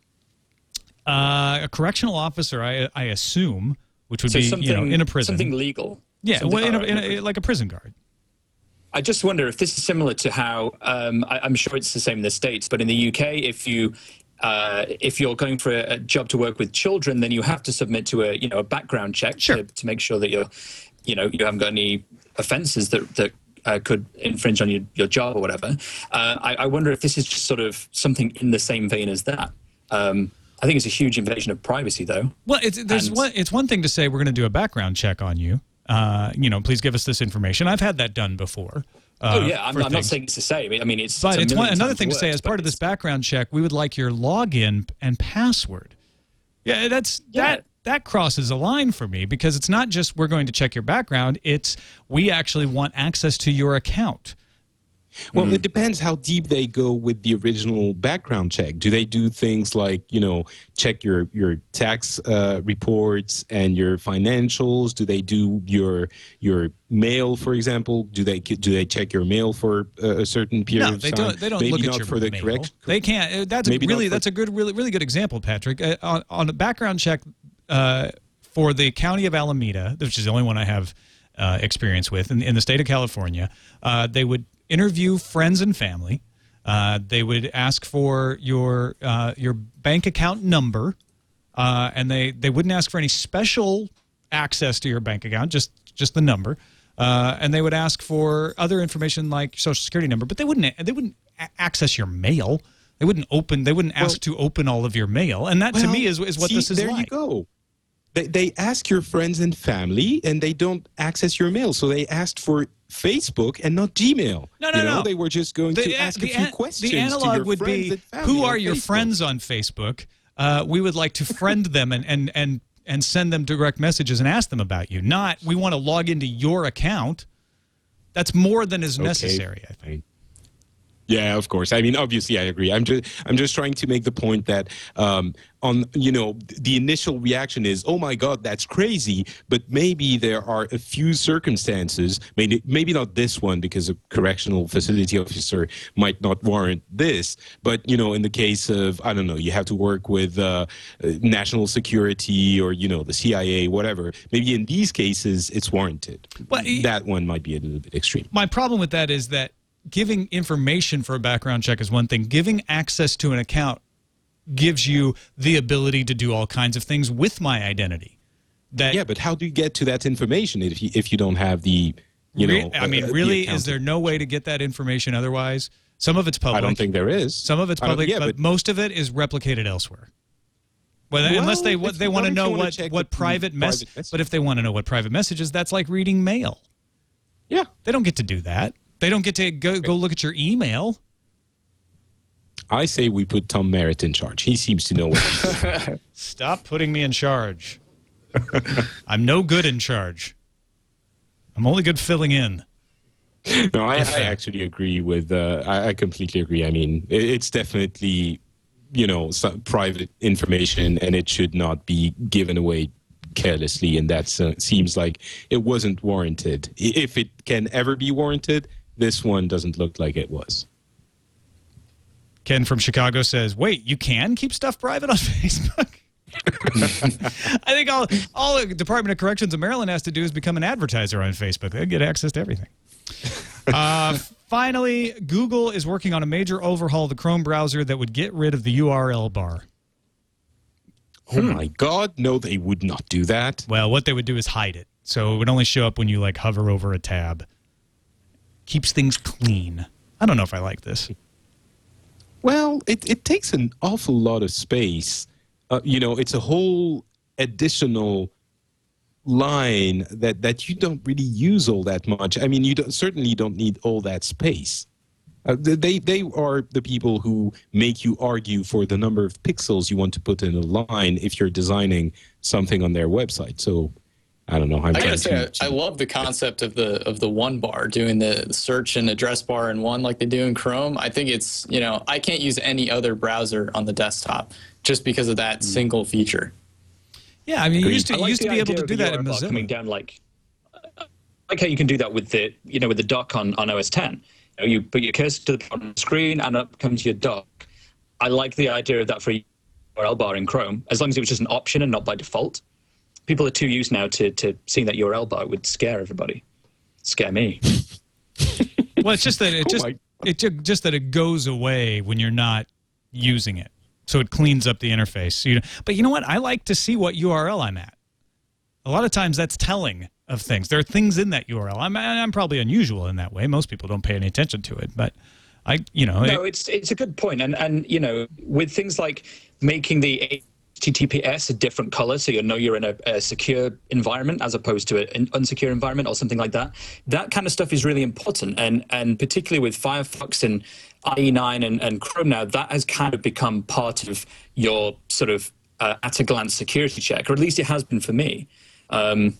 Uh, a correctional officer, I, I assume, which would So be you know in a prison. something legal. yeah, Something- well, in a, in a like a prison guard. I just wonder if this is similar to how um, I, I'm sure it's the same in the states, but in the UK, if you uh, if you're going for a, a job to work with children, then you have to submit to a you know a background check Sure. to, to make sure that you're you know you haven't got any offences that that uh, could infringe on your, your job or whatever. Uh, I, I wonder if this is just sort of something in the same vein as that. Um, I think it's a huge invasion of privacy, though. Well, it's there's And- one. It's one thing to say we're going to do a background check on you. Uh, you know, please give us this information. I've had that done before. Uh, oh yeah, I'm, I'm not saying it's the same. I mean, it's But a it's one, another thing to say as part of this background check, we would like your login and password. Yeah, that's Yeah. that that crosses a line for me because it's not just we're going to check your background, it's we actually want access to your account. Well, it depends how deep they go with the original background check. Do they do things like you know check your your tax uh, reports and your financials? Do they do your your mail, for example? Do they do they check your mail for a, certain period No, of they time? don't. They don't Maybe look not at your for the mail. correct. They can't. uh, That's Maybe a really. for- That's a good, really, really good example, Patrick. Uh, on on a background check uh, for the county of Alameda, which is the only one I have uh, experience with in, in the state of California, uh, they would interview friends and family. Uh, they would ask for your uh, your bank account number. uh, and they they wouldn't ask for any special access to your bank account, just just the number. Uh, and they would ask for other information like social security number, but they wouldn't they wouldn't a- access your mail. They wouldn't open. They wouldn't ask to open all of your mail, and that to me is is what see, this is there like. you go. They, they ask your friends and family, and they don't access your mail. So they asked for Facebook and not Gmail. No, no, you know, no. They were just going to a- ask a few an- questions. the to analog would be who are your Facebook. friends on Facebook? Uh, we would like to friend them and, and and and send them direct messages and ask them about you. Not we want to log into your account. That's more than is Okay, necessary. I think. Yeah, of course. I mean, obviously, I agree. I'm just, I'm just trying to make the point that, um, on, you know, the initial reaction is, "Oh my God, that's crazy." But maybe there are a few circumstances, maybe, maybe not this one, because a correctional facility officer might not warrant this. But you know, in the case of, I don't know, you have to work with uh, uh, national security or you know the CIA, whatever. Maybe in these cases, it's warranted. Well, that one might be a little bit extreme. My problem with that is that giving information for a background check is one thing. Giving access to an account gives you the ability to do all kinds of things with my identity. That Yeah, but how do you get to that information if you if you don't have the you Re- know? I mean, uh, really, account? is there no way to get that information otherwise? Some of it's public. I don't think there is. Some of it's public, yeah, but, most of it is replicated elsewhere. Well, unless they Well, what they want to what if you know what what private mess. private message? But if they want to know what private messages, that's like reading mail. yeah, They don't get to do that. They don't get to go go look at your email. I say we put Tom Merritt in charge. He seems to know what. He's doing. Stop putting me in charge. I'm no good in charge. I'm only good filling in. no, I, I actually agree with. Uh, I, I completely agree. I mean, it, it's definitely you know some private information, and it should not be given away carelessly. And that uh, seems like it wasn't warranted. If it can ever be warranted, this one doesn't look like it was. Ken from Chicago says, "Wait, you can keep stuff private on Facebook." I think all all the Department of Corrections of Maryland has to do is become an advertiser on Facebook. They get access to everything. uh, finally, Google is working on a major overhaul of the Chrome browser that would get rid of the URL bar. Oh my God! No, they would not do that. Well, what they would do is hide it, so it would only show up when you like hover over a tab. Keeps things clean. I don't know if I like this. Well, it, it takes an awful lot of space. Uh, you know, it's a whole additional line that, that you don't really use all that much. I mean, you don't, certainly don't need all that space. Uh, they, they are the people who make you argue for the number of pixels you want to put in a line if you're designing something on their website. So, I don't know. I'm I gotta say, to- I, I love the concept of the of the one bar, doing the search and address bar in one, like they do in Chrome. I think it's you know I can't use any other browser on the desktop just because of that hmm. single feature. Yeah, I mean, you used to, like used to be able to do that in URL Mozilla. Coming down like, like how you can do that with the you know with the dock on, on OS 10. You, know, you put your cursor to the bottom of the screen and up comes your dock. I like the idea of that for URL bar in Chrome, as long as it was just an option and not by default. People are too used now to to seeing that URL bar would scare everybody, scare me. Well, it's just that it oh just my- it ju- just that it goes away when you're not using it, so it cleans up the interface. So you, but you know what? I like to see what URL I'm at. A lot of times that's telling of things. There are things in that URL. I'm I'm probably unusual in that way. Most people don't pay any attention to it, but I you know No, it- it's it's a good point, and and you know with things like making the HTTPS a different color, so you know you're in a, a secure environment as opposed to an unsecure environment or something like that. That kind of stuff is really important, and and particularly with Firefox and IE9 and, and Chrome now, that has kind of become part of your sort of uh, at a glance security check, or at least it has been for me. Um,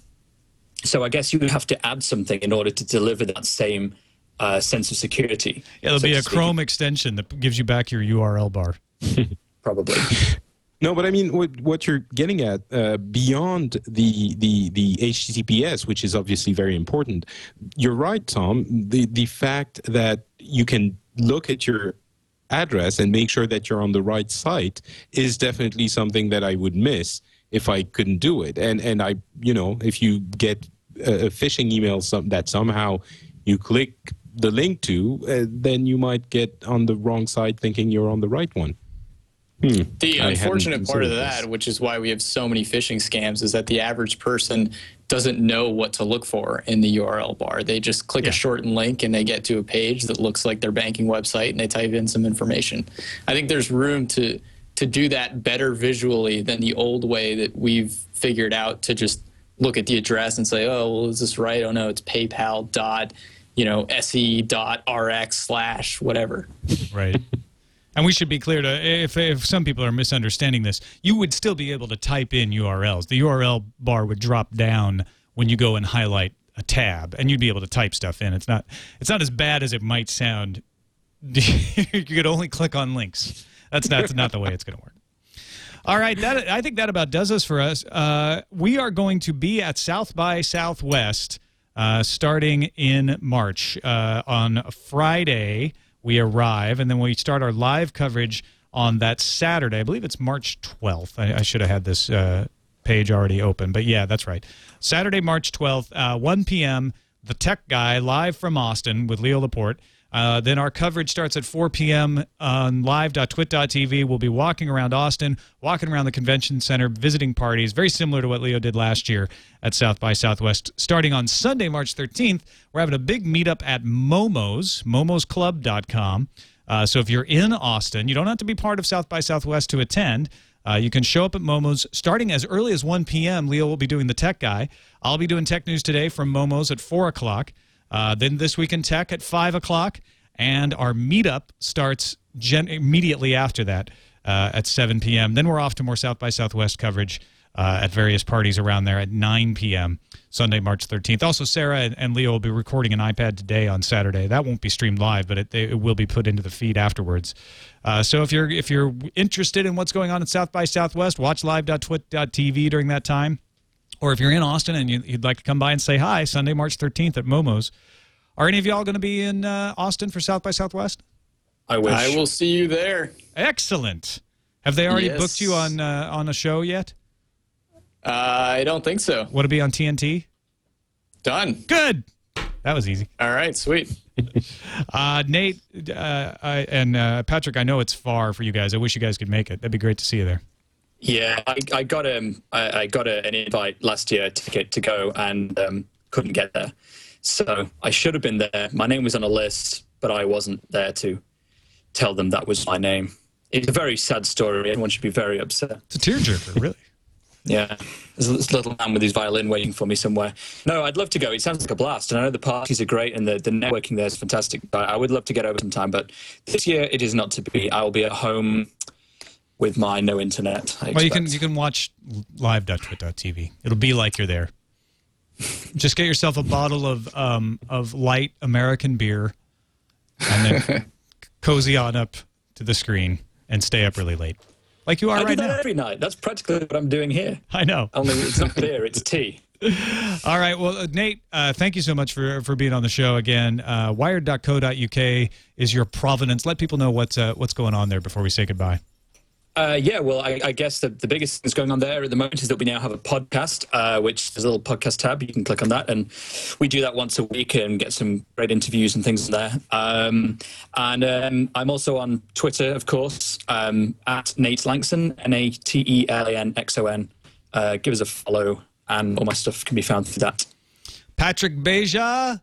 so I guess you would have to add something in order to deliver that same uh, sense of security. there'll so be a. Chrome extension that gives you back your URL bar. probably. No, but I mean, what, what you're getting at uh, beyond the, the the HTTPS, which is obviously very important. You're right, Tom. The the fact that you can look at your address and make sure that you're on the right site is definitely something that I would miss if I couldn't do it. And and I, you know, if you get a, phishing email some, that somehow you click the link to, uh, then you might get on the wrong side thinking you're on the right one. Hmm. The I unfortunate part of that, this. which is why we have so many phishing scams, is that the average person doesn't know what to look for in the URL bar. They just click Yeah. a shortened link and they get to a page that looks like their banking website and they type in some information. I think there's room to to do that better visually than the old way that we've figured out to just look at the address and say, oh, well, is this right? Oh no, it's PayPal dot, you know, se dot rx slash whatever. Right. And we should be clear to if if some people are misunderstanding this, you would still be able to type in URLs. The URL bar would drop down when you go and highlight a tab, and you'd be able to type stuff in. It's not it's not as bad as it might sound. you could only click on links. That's that's not the way it's going to work. All right, that I think that about does us for us. Uh, we are going to be at South by Southwest uh, starting in March. Uh, on Friday, we arrive, and then we start our live coverage on that Saturday. I believe it's March 12th. I, I should have had this uh, page already open, but yeah, that's right. Saturday, March 12th, uh, 1 p.m. The Tech Guy live from Austin with Leo Laporte. Uh, then our coverage starts at 4 p.m. on live.twit.tv. We'll be walking around Austin, walking around the convention center, visiting parties, very similar to what Leo did last year at South by Southwest. Starting on Sunday, March 13th, we're having a big meetup at Momo's, momosclub.com. Uh, so if you're in Austin, you don't have to be part of South by Southwest to attend. Uh, you can show up at Momo's starting as early as 1 p.m. Leo will be doing the tech guy. I'll be doing tech news today from Momo's at 4 o'clock. Uh, then this week in tech at 5 o'clock. And our meetup starts gen- immediately after that uh, at 7 p.m. Then we're off to more South by Southwest coverage uh, at various parties around there at 9 p.m. Sunday, March 13th. Also, Sarah and, and Leo will be recording an iPad today on Saturday. That won't be streamed live, but it, it will be put into the feed afterwards. Uh, so if you're if you're interested in what's going on at South by Southwest, watch live.twit.tv during that time. Or if you're in Austin and you, you'd like to come by and say hi, Sunday, March 13th at Momo's. Are any of y'all going to be in uh, Austin for South by Southwest? I wish. I will see you there. Excellent. Have they already Yes. booked you on uh, on a show yet? Uh, I don't think so. Would it be on TNT? Done. Good. That was easy. All right, sweet. Uh, Nate uh, I, and uh, Patrick, I know it's far for you guys. I wish you guys could make it. That'd be great to see you there. Yeah, I, I got um, I, I got a, an invite last year to get to go and um, couldn't get there. So I should have been there. My name was on a list, but I wasn't there to tell them that was my name. It's a very sad story. Everyone should be very upset. It's a tearjerker, really. Yeah, there's a this little man with his violin waiting for me somewhere. No, I'd love to go. It sounds like a blast, and I know the parties are great and the, the networking there is fantastic. But I would love to get over sometime. But this year it is not to be. I will be at home with my no internet. Well, you can you can watch live.twit.tv. It'll be like you're there. Just get yourself a bottle of um, of light American beer, and then cozy on up to the screen and stay up really late, like you are I right do that now. every night. That's practically what I'm doing here. I know. Only it's not beer, it's tea. All right. Well, uh, Nate, uh, thank you so much for, for being on the show again. Uh, wired.co.uk is your provenance. Let people know what's uh, what's going on there before we say goodbye. Uh, yeah, well, I, I guess the, the biggest thing that's going on there at the moment is that we now have a podcast, uh, which is a little podcast tab. You can click on that, and we do that once a week and get some great interviews and things there. Um, and um, I'm also on Twitter, of course, um, at Nate Lanxon, N A T E L A N X O N. Uh, give us a follow, and all my stuff can be found through that. Patrick Beja,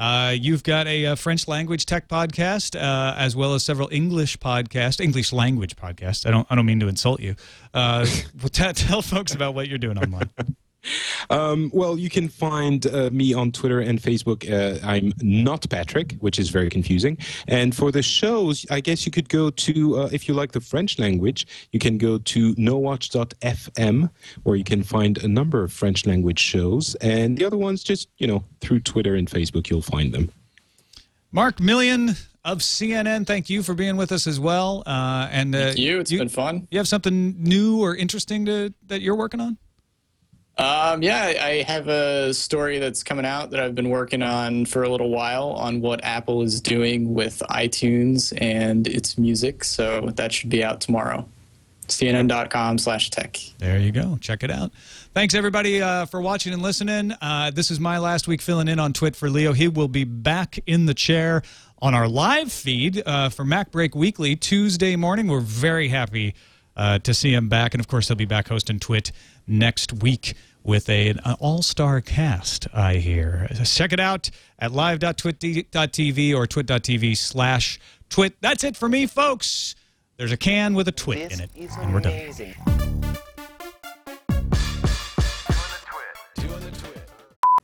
uh, you've got a, uh French language tech podcast, uh, as well as several English podcasts, English language podcasts. I don't, I don't mean to insult you. Uh, well, t- tell folks about what you're doing online. Um, well, you can find uh, me on Twitter and Facebook. Uh, I'm not Patrick, which is very confusing. And for the shows, I guess you could go to, uh, if you like the French language, you can go to nowatch.fm, where you can find a number of French language shows. And the other ones, just, you know, through Twitter and Facebook, you'll find them. Mark Milian of CNN, thank you for being with us as well. Uh, and uh, Thank you. It's been fun. You have something new or interesting to that you're working on? Um, yeah, I have a story that's coming out that I've been working on for a little while on what Apple is doing with iTunes and its music. So that should be out tomorrow. CNN.com slash tech. There you go. Check it out. Thanks, everybody, uh, for watching and listening. Uh, this is my last week filling in on Twit for Leo. He will be back in the chair on our live feed uh, for MacBreak Weekly Tuesday morning. We're very happy uh, to see him back. And of course, he'll be back hosting Twit next week with a, an all-star cast. I hear. Check it out at live.twit.tv or twit.tv slash twit. That's it for me, folks. There's a can with a twit in it, and we're done.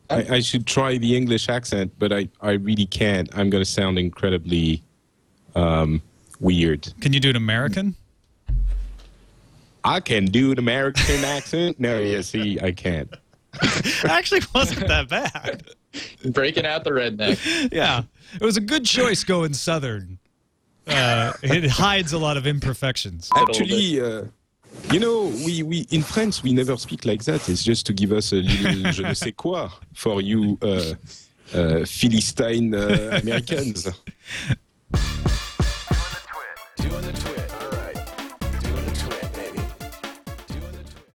I, I should try the English accent, but I, I really can't. I'm going to sound incredibly um, weird. Can you do an American? I can do an American accent. No, yeah, see, I can't. Actually, wasn't that bad. Breaking out the redneck. Yeah, it was a good choice going southern. Uh, it hides a lot of imperfections. Actually, uh, you know, we, we in France we never speak like that. It's just to give us a little je ne sais quoi for you uh, uh, Philistine uh, Americans.